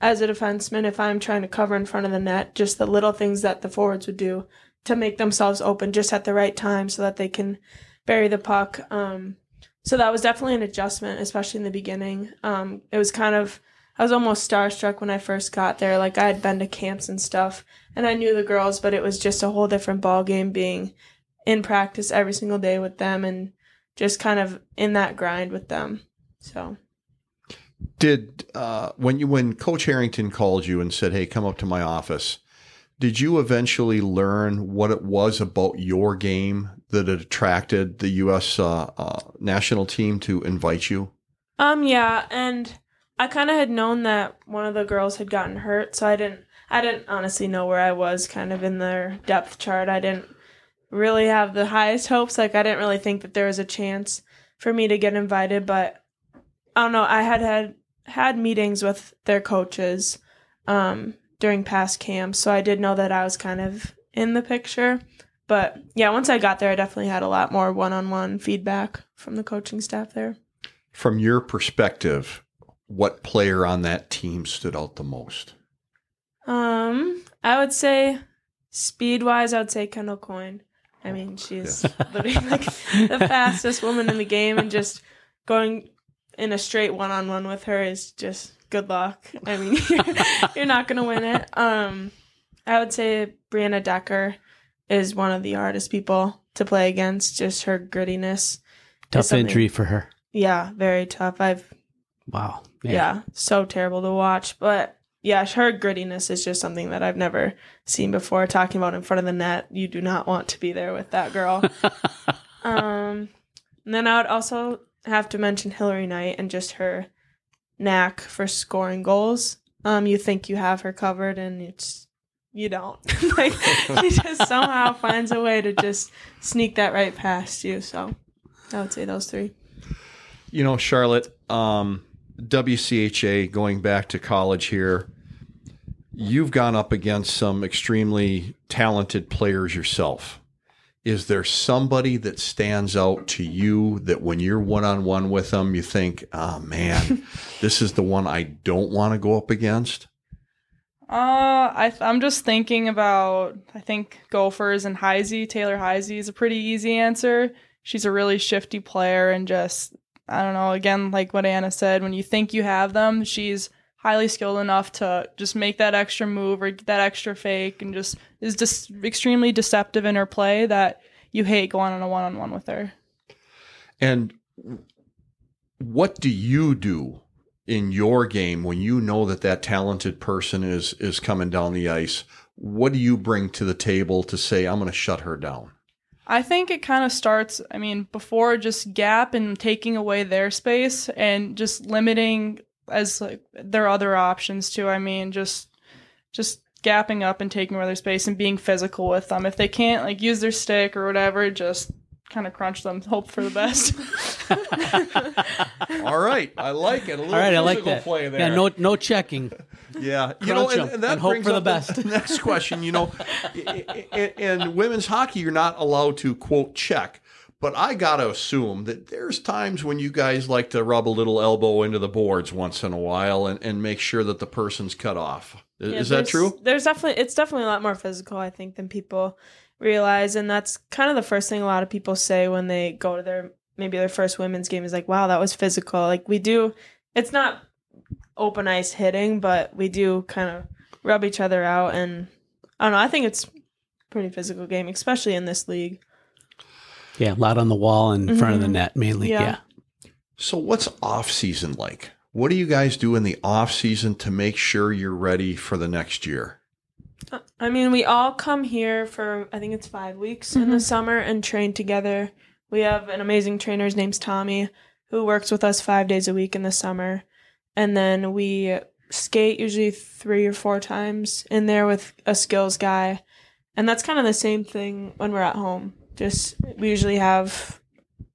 Speaker 5: as a defenseman, if I'm trying to cover in front of the net, just the little things that the forwards would do to make themselves open just at the right time so that they can bury the puck. Um, so that was definitely an adjustment, especially in the beginning. Um, it was kind of, I was almost starstruck when I first got there. Like I had been to camps and stuff, and I knew the girls, but it was just a whole different ball game being in practice every single day with them and just kind of in that grind with them. So
Speaker 3: did uh, when you when coach harrington called you and said hey come up to my office did you eventually learn what it was about your game that attracted the us uh, uh, national team to invite you
Speaker 5: Um, yeah, and I kind of had known that one of the girls had gotten hurt, so I didn't. I didn't honestly know where I was, kind of in their depth chart. I didn't really have the highest hopes. Like I didn't really think that there was a chance for me to get invited, but I don't know. I had had had meetings with their coaches um, during past camps, so I did know that I was kind of in the picture. But yeah, once I got there, I definitely had a lot more one-on-one feedback from the coaching staff there.
Speaker 3: from your perspective what player on that team stood out the most
Speaker 5: Um, I would say speed wise, I would say Kendall Coyne. I mean, she's literally like the fastest woman in the game, and just going in a straight one on one with her is just good luck. I mean, you're, you're not gonna win it. Um, I would say Brianna Decker is one of the hardest people to play against. Just her grittiness.
Speaker 4: Tough injury for her.
Speaker 5: Yeah, very tough. I've
Speaker 4: Wow.
Speaker 5: Yeah. so terrible to watch. But yeah, her grittiness is just something that I've never seen before. Talking about in front of the net, you do not want to be there with that girl. um, and then I would also have to mention Hilary Knight and just her knack for scoring goals. Um, you think you have her covered, and it's you don't. like she just somehow finds a way to just sneak that right past you. So I would say those three.
Speaker 3: You know, Charlotte, um, WCHA, going back to college here, you've gone up against some extremely talented players yourself. Is there somebody that stands out to you that when you're one on one with them, you think, oh man, this is the one I don't want to go up against?
Speaker 6: Uh, I th- I'm just thinking about. I think Gophers and Heise. Taylor Heise is a pretty easy answer. She's a really shifty player and just I don't know. Again, like what Anna said, when you think you have them, she's highly skilled enough to just make that extra move or that extra fake, and just is just extremely deceptive in her play that you hate going on a one on one with her.
Speaker 3: And what do you do in your game when you know that that talented person is is coming down the ice? What do you bring to the table to say I'm going to shut her down?
Speaker 6: I think it kind of starts, I mean, before just gap and taking away their space and just limiting as like their other options too. I mean, just just gapping up and taking away their space and being physical with them. If they can't like use their stick or whatever, just kind of crunch them, hope for the best.
Speaker 3: All right, I like it. A little
Speaker 4: All right, I like that.
Speaker 3: Play there.
Speaker 4: Yeah, no, no checking.
Speaker 3: Yeah, you know,
Speaker 4: Crunch
Speaker 3: and,
Speaker 4: 'em
Speaker 3: and that
Speaker 4: and hope
Speaker 3: brings
Speaker 4: for the
Speaker 3: up
Speaker 4: best.
Speaker 3: next question. You know, i- i- in women's hockey, you're not allowed to quote check, but I gotta assume that there's times when you guys like to rub a little elbow into the boards once in a while and, and make sure that the person's cut off. I-
Speaker 5: Yeah,
Speaker 3: Is that
Speaker 5: there's-
Speaker 3: true?
Speaker 5: There's definitely it's definitely a lot more physical, I think, than people realize, and that's kind of the first thing a lot of people say when they go to their maybe their first women's game is like, "Wow, that was physical." Like we do, it's not open ice hitting, but we do kind of rub each other out, and I don't know. I think it's a pretty physical game, especially in this league.
Speaker 4: Yeah, a lot on the wall in front of the
Speaker 5: Mhm.
Speaker 4: net mainly.
Speaker 5: Yeah.
Speaker 4: Yeah.
Speaker 3: So what's off season like? What do you guys do in the off season to make sure you're ready for the next year?
Speaker 5: I mean, we all come here for I think it's five weeks in the mm-hmm. summer and train together. We have an amazing trainer. His name's Tommy, who works with us five days a week in the summer, and then we skate usually three or four times in there with a skills guy, and that's kind of the same thing when we're at home. Just we usually have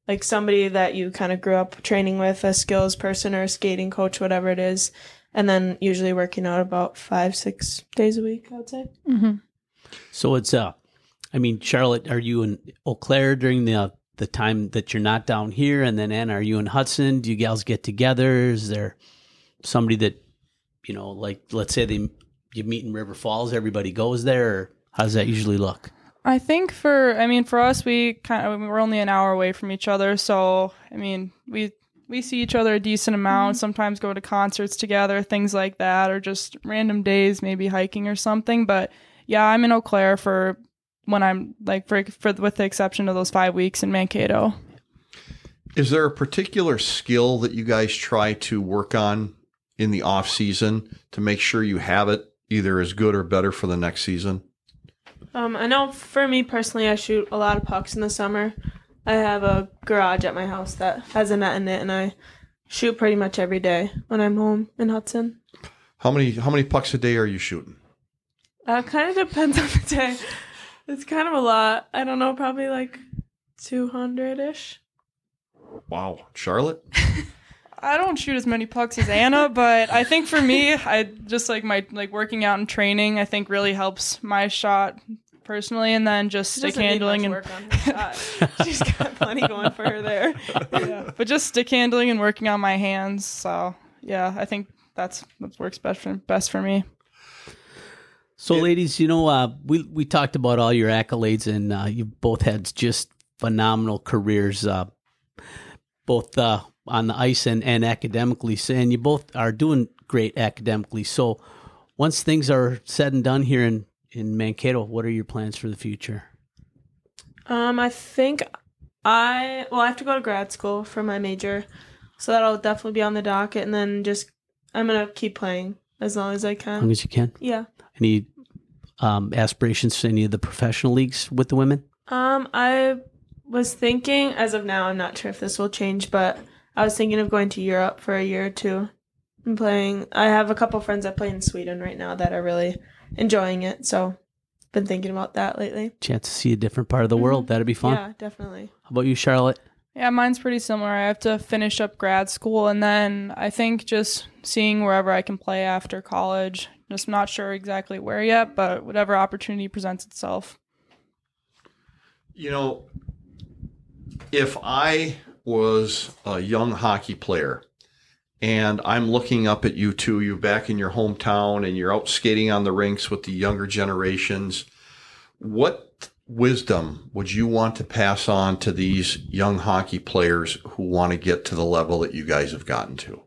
Speaker 5: like somebody that you kind of grew up training with, a skills person or a skating coach, whatever it is, and then usually working out about five, six days a week. I would say.
Speaker 6: mm-hmm.
Speaker 4: So it's uh, I mean, Charlotte, are you in Eau Claire during the the time that you're not down here? And then Anna, are you in Hudson? Do you gals get together? Is there somebody that you know, like let's say they you meet in River Falls, everybody goes there? Or how does that usually look?
Speaker 6: I think for I mean for us we kind of we're only an hour away from each other, so I mean we we see each other a decent amount. Sometimes go to concerts together, things like that, or just random days, maybe hiking or something. But yeah, I'm in Eau Claire for when I'm like for for with the exception of those five weeks in Mankato.
Speaker 3: Is there a particular skill that you guys try to work on in the off season to make sure you have it either as good or better for the next season?
Speaker 5: Um, I know for me personally, I shoot a lot of pucks in the summer. I have a garage at my house that has a net in it, and I shoot pretty much every day when I'm home in Hudson.
Speaker 3: How many how many pucks a day are you shooting?
Speaker 5: Uh, kind of depends on the day. It's kind of a lot. I don't know, probably like 200 ish.
Speaker 3: Wow, Charlotte.
Speaker 6: I don't shoot as many pucks as Anna, but I think for me, I just like my like working out and training. I think really helps my shot personally, and then just
Speaker 5: She
Speaker 6: stick handling and
Speaker 5: work on her. She's got plenty going for her there.
Speaker 6: yeah, but just stick handling and working on my hands. So yeah, I think that's that works best for best for me.
Speaker 4: So, ladies, you know, uh, we we talked about all your accolades, and uh, you both had just phenomenal careers, uh, both uh, on the ice and, and academically. And you both are doing great academically. So, once things are said and done here in in Mankato, what are your plans for the future?
Speaker 5: Um, I think I well, I have to go to grad school for my major, so that'll definitely be on the docket. And then just I'm gonna keep playing as long as I can.
Speaker 4: As long as you can.
Speaker 5: Yeah.
Speaker 4: Any um, aspirations to any of the professional leagues with the women?
Speaker 5: Um, I was thinking as of now, I'm not sure if this will change, but I was thinking of going to Europe for a year or two and playing. I have a couple friends that play in Sweden right now that are really enjoying it, so been thinking about that lately.
Speaker 4: Chance to see a different part of the world. Mm-hmm. That'd be fun.
Speaker 5: Yeah, definitely.
Speaker 4: How about you, Charlotte?
Speaker 6: Yeah, mine's pretty similar. I have to finish up grad school and then I think just seeing wherever I can play after college. Just not sure exactly where yet, but whatever opportunity presents itself.
Speaker 3: You know, if I was a young hockey player and I'm looking up at you two, you're back in your hometown and you're out skating on the rinks with the younger generations, what wisdom would you want to pass on to these young hockey players who want to get to the level that you guys have gotten to?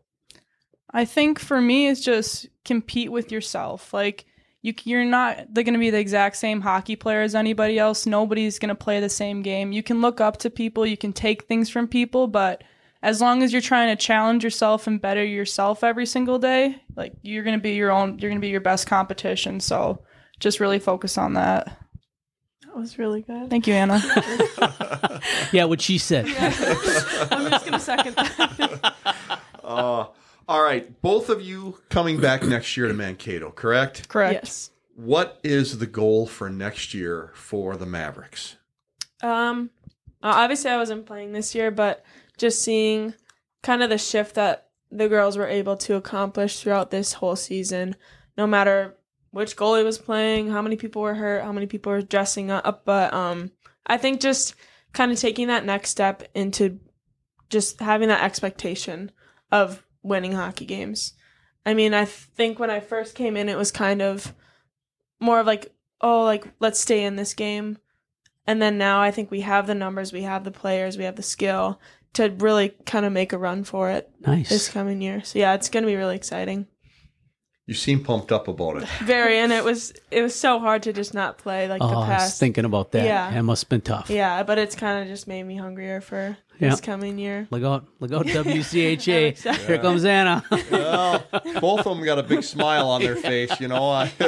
Speaker 6: I think for me, it's just compete with yourself. Like you, you're not going to be the exact same hockey player as anybody else. Nobody's going to play the same game. You can look up to people, you can take things from people, but as long as you're trying to challenge yourself and better yourself every single day, like you're going to be your own, you're going to be your best competition. So just really focus on that.
Speaker 5: That was really good.
Speaker 6: Thank you, Anna.
Speaker 4: Yeah, what she said.
Speaker 5: I'm just gonna second that.
Speaker 3: Uh, all right, both of you coming back next year to Mankato, correct?
Speaker 6: Correct.
Speaker 5: yes.
Speaker 3: What is the goal for next year for the Mavericks?
Speaker 5: Um, obviously I wasn't playing this year, but just seeing kind of the shift that the girls were able to accomplish throughout this whole season, no matter which goalie was playing, how many people were hurt, how many people were dressing up, but um, I think just kind of taking that next step into just having that expectation of winning hockey games. I mean, I think when I first came in, it was kind of more of like, oh, like let's stay in this game. And then now I think we have the numbers, we have the players, we have the skill to really kind of make a run for it this coming year. So yeah, it's going to be really exciting.
Speaker 3: You seem pumped up about it.
Speaker 5: Very, and it was it was so hard to just not play like
Speaker 4: Oh,
Speaker 5: the past.
Speaker 4: I was thinking about that.
Speaker 5: Yeah.
Speaker 4: It must have been tough.
Speaker 5: yeah, but it's kind of just made me hungrier for
Speaker 4: Yeah.
Speaker 5: this coming year.
Speaker 4: Look out, look out,
Speaker 5: I'm
Speaker 4: WCHA.
Speaker 5: excited.
Speaker 4: Here comes Anna.
Speaker 3: well, both of them got a big smile on their face. You know,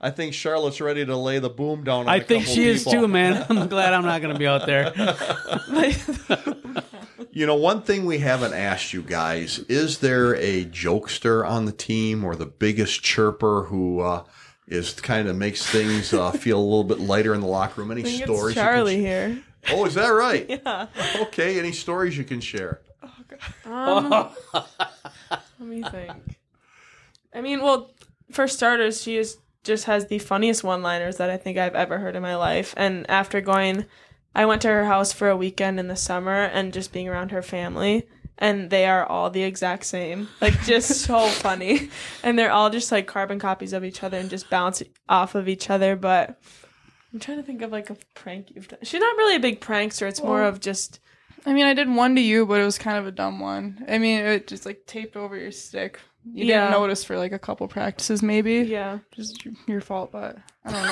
Speaker 3: I, I think Charlotte's ready to lay the boom down. On
Speaker 4: I
Speaker 3: a
Speaker 4: think
Speaker 3: couple
Speaker 4: she is
Speaker 3: people.
Speaker 4: too, man. I'm glad I'm not going to be out there.
Speaker 3: You know, one thing we haven't asked you guys is there a jokester on the team or the biggest chirper who uh, is kind of makes things uh, feel a little bit lighter in the locker room? Any
Speaker 5: I think
Speaker 3: stories?
Speaker 5: it's
Speaker 3: you can
Speaker 5: Charlie
Speaker 3: sh-
Speaker 5: here.
Speaker 3: Oh, is that right?
Speaker 5: Yeah.
Speaker 3: Okay. Any stories you can share?
Speaker 5: Um, let me think. I mean, well, for starters, she is just has the funniest one-liners that I think I've ever heard in my life. And after going, I went to her house for a weekend in the summer and just being around her family, and they are all the exact same, like just so funny, and they're all just like carbon copies of each other and just bounce off of each other. But I'm trying to think of like a prank you've done. She's not really a big prankster. It's more of just
Speaker 6: I mean, I did one to you, but it was kind of a dumb one. I mean, it just like taped over your stick. You
Speaker 5: Yeah.
Speaker 6: didn't notice for like a couple practices, maybe.
Speaker 5: yeah.
Speaker 6: Just your- your fault, but I don't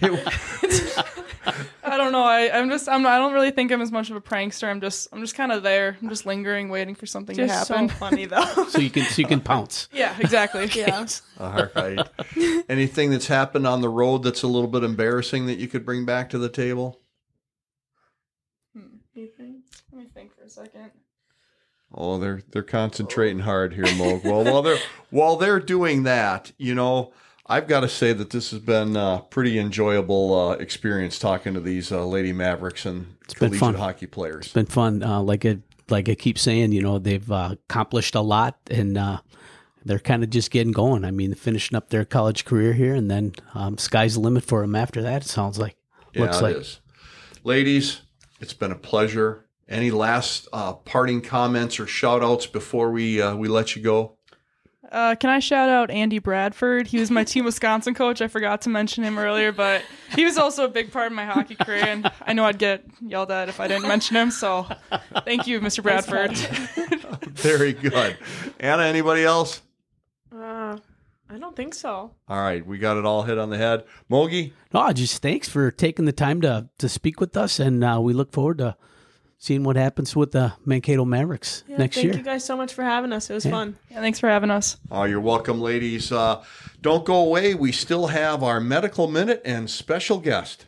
Speaker 6: know. I don't know. I, I'm just. I'm. I don't really think I'm as much of a prankster. I'm just. I'm just kind of there. I'm just lingering, waiting for something to
Speaker 5: Just so
Speaker 6: happen.
Speaker 5: funny though.
Speaker 4: So you can so you can pounce.
Speaker 6: yeah, exactly.
Speaker 5: yeah.
Speaker 3: All right. Anything that's happened on the road that's a little bit embarrassing that you could bring back to the table? hmm.
Speaker 6: Let me think for a second.
Speaker 3: Oh, they're they're concentrating hard here, Moog. Well, while they're while they're doing that, you know, I've got to say that this has been a pretty enjoyable uh, experience talking to these uh, Lady Mavericks and
Speaker 4: been
Speaker 3: collegiate
Speaker 4: fun.
Speaker 3: hockey players.
Speaker 4: It's been fun. Uh, like it, like I keep saying, you know, they've uh, accomplished a lot, and uh, they're kind of just getting going. I mean, finishing up their college career here, and then um, sky's the limit for them after that. It sounds like.
Speaker 3: Yeah,
Speaker 4: Looks
Speaker 3: it
Speaker 4: like.
Speaker 3: is. Ladies, it's been a pleasure. Any last uh, parting comments or shout outs before we uh, we let you go?
Speaker 6: Uh, can I shout out Andy Bradford? He was my Team Wisconsin coach. I forgot to mention him earlier, but he was also a big part of my hockey career, and I know I'd get yelled at if I didn't mention him. So, thank you, Mr. Bradford.
Speaker 3: Very good. Anna, anybody else?
Speaker 5: Uh, I don't don't think so.
Speaker 3: All right, we got it all hit on the head. Mogi,
Speaker 4: No, just thanks for taking the time to to speak with us, and uh, we look forward to seeing what happens with the Mankato Mavericks
Speaker 5: Yeah,
Speaker 4: next
Speaker 5: thank
Speaker 4: year.
Speaker 5: Thank you guys so much for having us. It was
Speaker 4: Yeah.
Speaker 5: fun.
Speaker 6: Yeah, thanks for having us.
Speaker 3: Oh, you're welcome, ladies. Uh, don't go away. We still have our medical minute and special guest.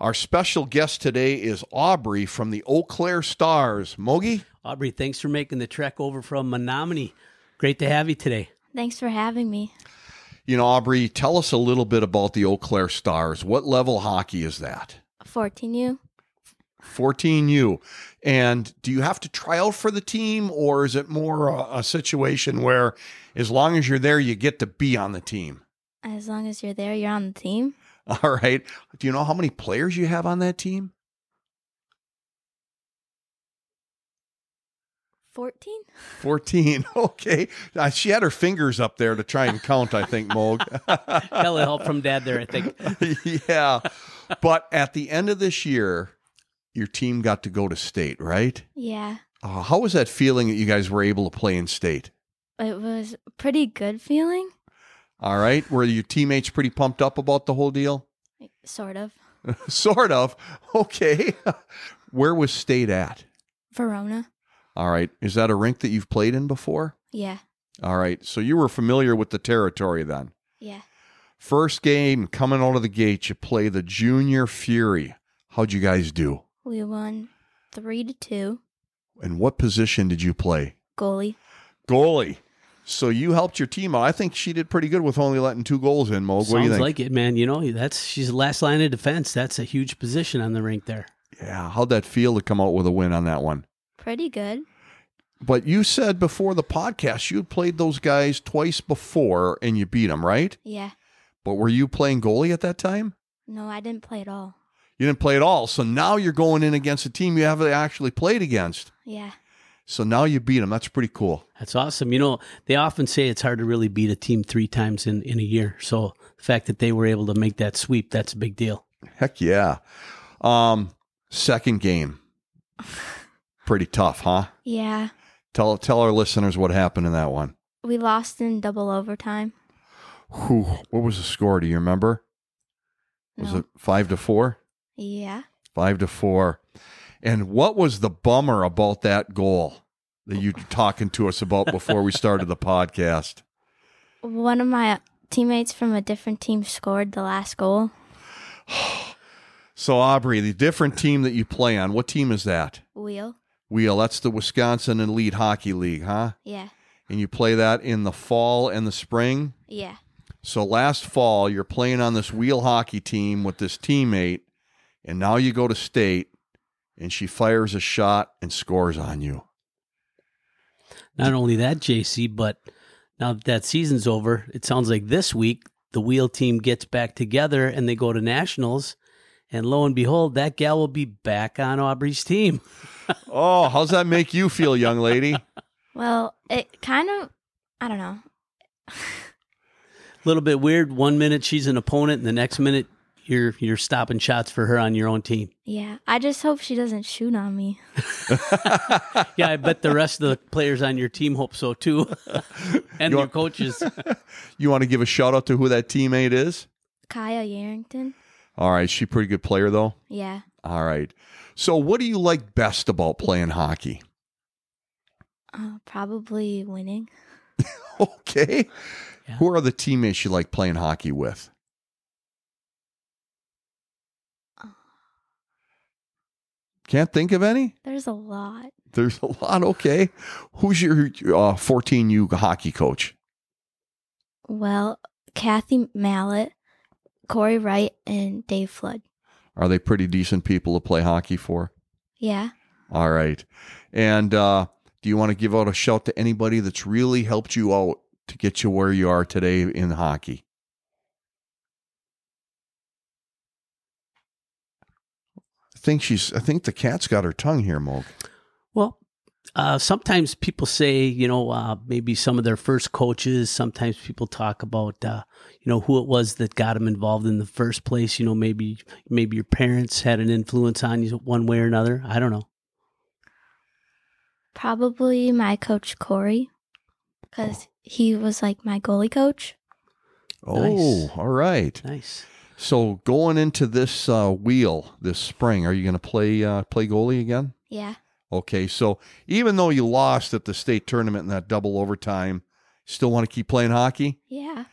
Speaker 3: Our special guest today is Aubrie from the Eau Claire Stars. Mogi?
Speaker 4: Aubrie, thanks for making the trek over from Menomonie. Great to have you today.
Speaker 7: Thanks for having me.
Speaker 3: You know, Aubrie, tell us a little bit about the Eau Claire Stars. What level hockey is that?
Speaker 7: 14U.
Speaker 3: 14U. And do you have to try out for the team, or is it more a, a situation where as long as you're there, you get to be on the team?
Speaker 7: As long as you're there, you're on the team.
Speaker 3: All right. Do you know how many players you have on that team?
Speaker 7: 14?
Speaker 3: 14. Okay. Uh, she had her fingers up there to try and count, I think, Moog.
Speaker 4: Hella help from Dad there, I think.
Speaker 3: yeah. But at the end of this year, your team got to go to state, right?
Speaker 7: Yeah.
Speaker 3: Uh, how was that feeling that you guys were able to play in state?
Speaker 7: It was a pretty good feeling.
Speaker 3: All right. Were your teammates pretty pumped up about the whole deal?
Speaker 7: Sort of.
Speaker 3: sort of. Okay. Where was state at?
Speaker 7: Verona.
Speaker 3: All right. Is that a rink that you've played in before?
Speaker 7: Yeah.
Speaker 3: All right. So you were familiar with the territory then.
Speaker 7: Yeah.
Speaker 3: First game coming out of the gate, you play the Junior Fury. How'd you guys do?
Speaker 7: We won 3 to 2.
Speaker 3: And what position did you play?
Speaker 7: Goalie.
Speaker 3: Goalie. So you helped your team out. I think she did pretty good with only letting two goals in, Mo. What do you
Speaker 4: Sounds
Speaker 3: think?
Speaker 4: like it, man. You know, that's she's the last line of defense. That's a huge position on the rink there.
Speaker 3: yeah. How'd that feel to come out with a win on that one?
Speaker 7: Pretty good.
Speaker 3: But you said before the podcast you had played those guys twice before and you beat them, right?
Speaker 7: Yeah.
Speaker 3: But were you playing goalie at that time?
Speaker 7: No, I didn't play at all.
Speaker 3: You didn't play at all. So now you're going in against a team you haven't actually played against.
Speaker 7: Yeah.
Speaker 3: So now you beat them. That's pretty cool.
Speaker 4: That's awesome. You know, they often say it's hard to really beat a team three times in, in a year. So the fact that they were able to make that sweep, that's a big deal.
Speaker 3: Heck yeah. Um, second game. Pretty tough, huh?
Speaker 7: Yeah.
Speaker 3: Tell tell our listeners what happened in that one.
Speaker 7: We lost in double overtime.
Speaker 3: Whew, what was the score? Do you remember? Was
Speaker 7: No.
Speaker 3: it five to four?
Speaker 7: Yeah.
Speaker 3: Five to four. And what was the bummer about that goal that you were talking to us about before we started the podcast?
Speaker 7: One of my teammates from a different team scored the last goal.
Speaker 3: So Aubrie, the different team that you play on, what team is that?
Speaker 7: WEHL.
Speaker 3: WEHL, that's the Wisconsin Elite Hockey League, huh?
Speaker 7: Yeah.
Speaker 3: And you play that in the fall and the spring?
Speaker 7: Yeah.
Speaker 3: So last fall, you're playing on this WEHL hockey team with this teammate, and now you go to state, and she fires a shot and scores on you.
Speaker 4: Not only that, JC, but now that that season's over, it sounds like this week the WEHL team gets back together and they go to nationals. And lo and behold, that gal will be back on Aubrie's team.
Speaker 3: Oh, how's that make you feel, young lady?
Speaker 7: Well, it kind of, I don't know.
Speaker 4: A little bit weird. One minute she's an opponent, and the next minute you're you're stopping shots for her on your own team.
Speaker 7: Yeah. I just hope she doesn't shoot on me.
Speaker 4: Yeah, I bet the rest of the players on your team hope so too, and
Speaker 3: You
Speaker 4: your
Speaker 3: want-
Speaker 4: coaches.
Speaker 3: You want to give a shout out to who that teammate is?
Speaker 7: Kaya Yarrington.
Speaker 3: All right, she a pretty good player though.
Speaker 7: Yeah.
Speaker 3: All right. So, what do you like best about playing hockey?
Speaker 7: Uh, probably winning.
Speaker 3: Okay.
Speaker 4: Yeah.
Speaker 3: Who are the teammates you like playing hockey with? Can't think of any?
Speaker 7: There's a lot.
Speaker 3: There's a lot. Okay. Who's your uh, 14U hockey coach?
Speaker 7: Well, Kathy Mallet, Corey Wright, and Dave Flood.
Speaker 3: Are they pretty decent people to play hockey for?
Speaker 7: Yeah.
Speaker 3: All right. And uh, do you want to give out a shout to anybody that's really helped you out to get you where you are today in hockey? Think she's. I think the cat's got her tongue here, Moog.
Speaker 4: Well, uh, sometimes people say, you know, uh, maybe some of their first coaches. Sometimes people talk about, uh, you know, who it was that got them involved in the first place. You know, maybe maybe your parents had an influence on you one way or another. I don't know.
Speaker 7: Probably my coach Corey, because he was like my goalie coach.
Speaker 3: Oh,
Speaker 4: Nice.
Speaker 3: all right.
Speaker 4: Nice.
Speaker 3: So going into this uh, WEHL this spring, are you going to play uh, play goalie again?
Speaker 7: Yeah.
Speaker 3: Okay, so even though you lost at the state tournament in that double overtime, still want to keep playing hockey?
Speaker 7: Yeah.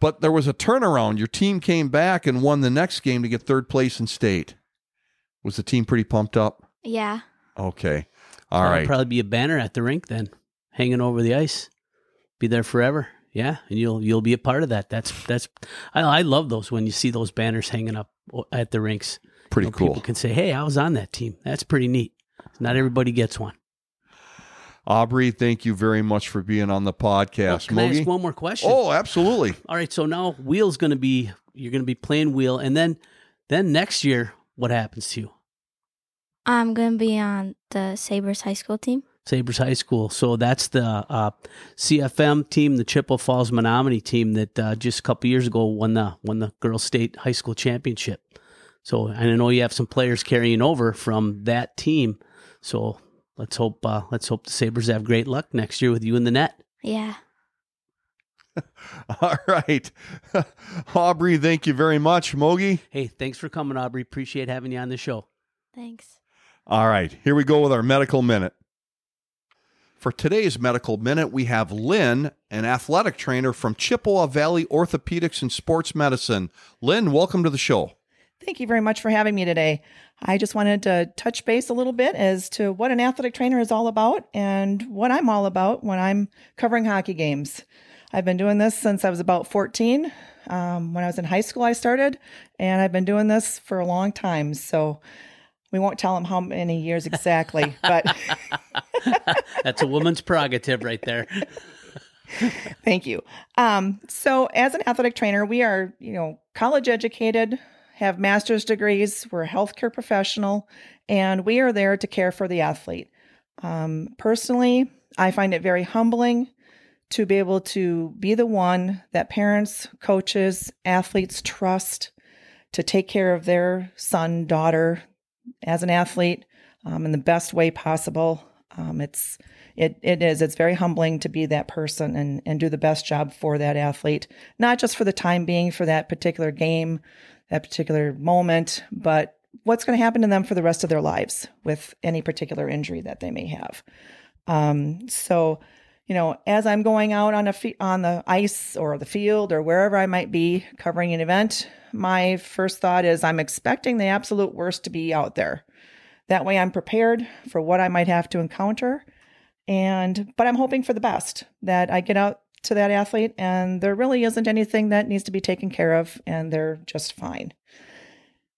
Speaker 3: But there was a turnaround. Your team came back and won the next game to get third place in state. Was the team pretty pumped up?
Speaker 7: Yeah.
Speaker 3: Okay. All
Speaker 4: That'll
Speaker 3: right.
Speaker 4: Probably be a banner at the rink then, hanging over the ice. Be there forever. Yeah, and you'll you'll be a part of that. That's that's I, I love those when you see those banners hanging up at the rinks.
Speaker 3: Pretty
Speaker 4: You know,
Speaker 3: cool.
Speaker 4: People can say, "Hey, I was on that team." That's pretty neat. Not everybody gets one.
Speaker 3: Aubrie, thank you very much for being on the podcast.
Speaker 4: can I ask one more question?
Speaker 3: Oh, absolutely.
Speaker 4: All right, so now WEHL's going to be you're going to be playing WEHL, and then then next year, what happens to you?
Speaker 7: I'm going to be on the Sabres high school team.
Speaker 4: Sabres High School. So that's the uh, CFM team, the Chippewa Falls Menomonie team that uh, just a couple years ago won the won the girls state high school championship. So and I know you have some players carrying over from that team. So let's hope uh, let's hope the Sabres have great luck next year with you in the net.
Speaker 7: Yeah.
Speaker 3: All right. Aubrie, thank you very much. Mogi.
Speaker 4: Hey, thanks for coming, Aubrie. Appreciate having you on the show.
Speaker 7: Thanks.
Speaker 3: All right, here we go with our medical minute. For today's medical minute, we have Lynn, an athletic trainer from Chippewa Valley Orthopedics and Sports Medicine. Lynn, welcome to the show.
Speaker 8: Thank you very much for having me today. I just wanted to touch base a little bit as to what an athletic trainer is all about and what I'm all about when I'm covering hockey games. I've been doing this since I was about 14. Um, when I was in high school, I started, and I've been doing this for a long time. So we won't tell them how many years exactly, but
Speaker 4: That's a woman's prerogative right there.
Speaker 8: Thank you. Um, so, as an athletic trainer, we are, you know, college educated, have master's degrees, we're a healthcare professional, and we are there to care for the athlete. Um, personally, I find it very humbling to be able to be the one that parents, coaches, athletes trust to take care of their son, daughter as an athlete um, in the best way possible. Um, it's it it is it's very humbling to be that person and and do the best job for that athlete, not just for the time being for that particular game, that particular moment, but what's going to happen to them for the rest of their lives with any particular injury that they may have. Um, so, you know, as I'm going out on a fe- on the ice or the field or wherever I might be covering an event, my first thought is I'm expecting the absolute worst to be out there. That way, I'm prepared for what I might have to encounter, and but I'm hoping for the best that I get out to that athlete and there really isn't anything that needs to be taken care of, and they're just fine.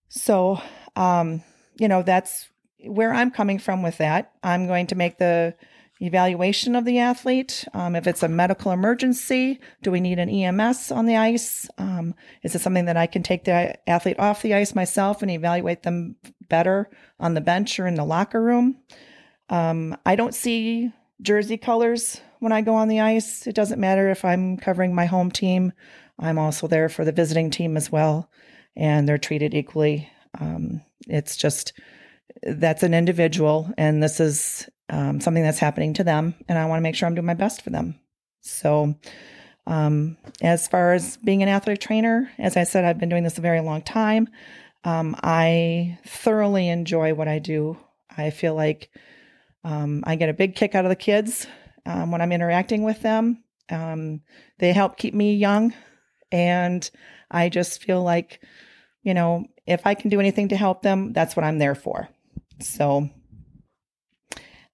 Speaker 8: So, um, you know, that's where I'm coming from with that. I'm going to make the evaluation of the athlete. Um, if it's a medical emergency, do we need an EMS on the ice? Um, is it something that I can take the athlete off the ice myself and evaluate them better on the bench or in the locker room? Um, I don't see jersey colors when I go on the ice. It doesn't matter if I'm covering my home team. I'm also there for the visiting team as well, and they're treated equally. Um, it's just that's an individual, and this is um, something that's happening to them, and I want to make sure I'm doing my best for them. So, um, as far as being an athletic trainer, as I said, I've been doing this a very long time. Um, I thoroughly enjoy what I do. I feel like um, I get a big kick out of the kids um, when I'm interacting with them. Um, they help keep me young, and I just feel like, you know, if I can do anything to help them, that's what I'm there for. So,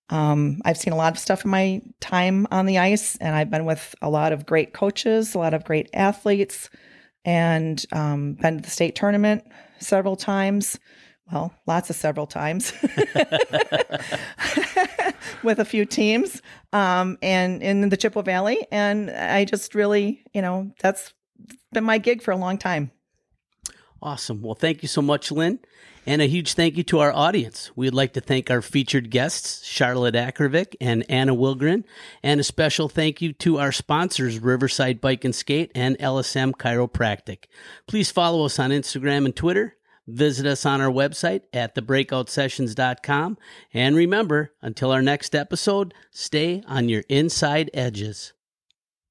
Speaker 8: um, I've seen a lot of stuff in my time on the ice, and I've been with a lot of great coaches, a lot of great athletes, and um, been to the state tournament several times. Well, lots of several times with a few teams um, and in the Chippewa Valley. And I just really, you know, that's been my gig for a long time.
Speaker 4: Awesome. Well, thank you so much, Lynn. And a huge thank you to our audience. We'd like to thank our featured guests, Charlotte Akervik and Anna Wilgren. And a special thank you to our sponsors, Riverside Bike and Skate and LSM Chiropractic. Please follow us on Instagram and Twitter. Visit us on our website at thebreakoutsessions.com. And remember, until our next episode, stay on your inside edges.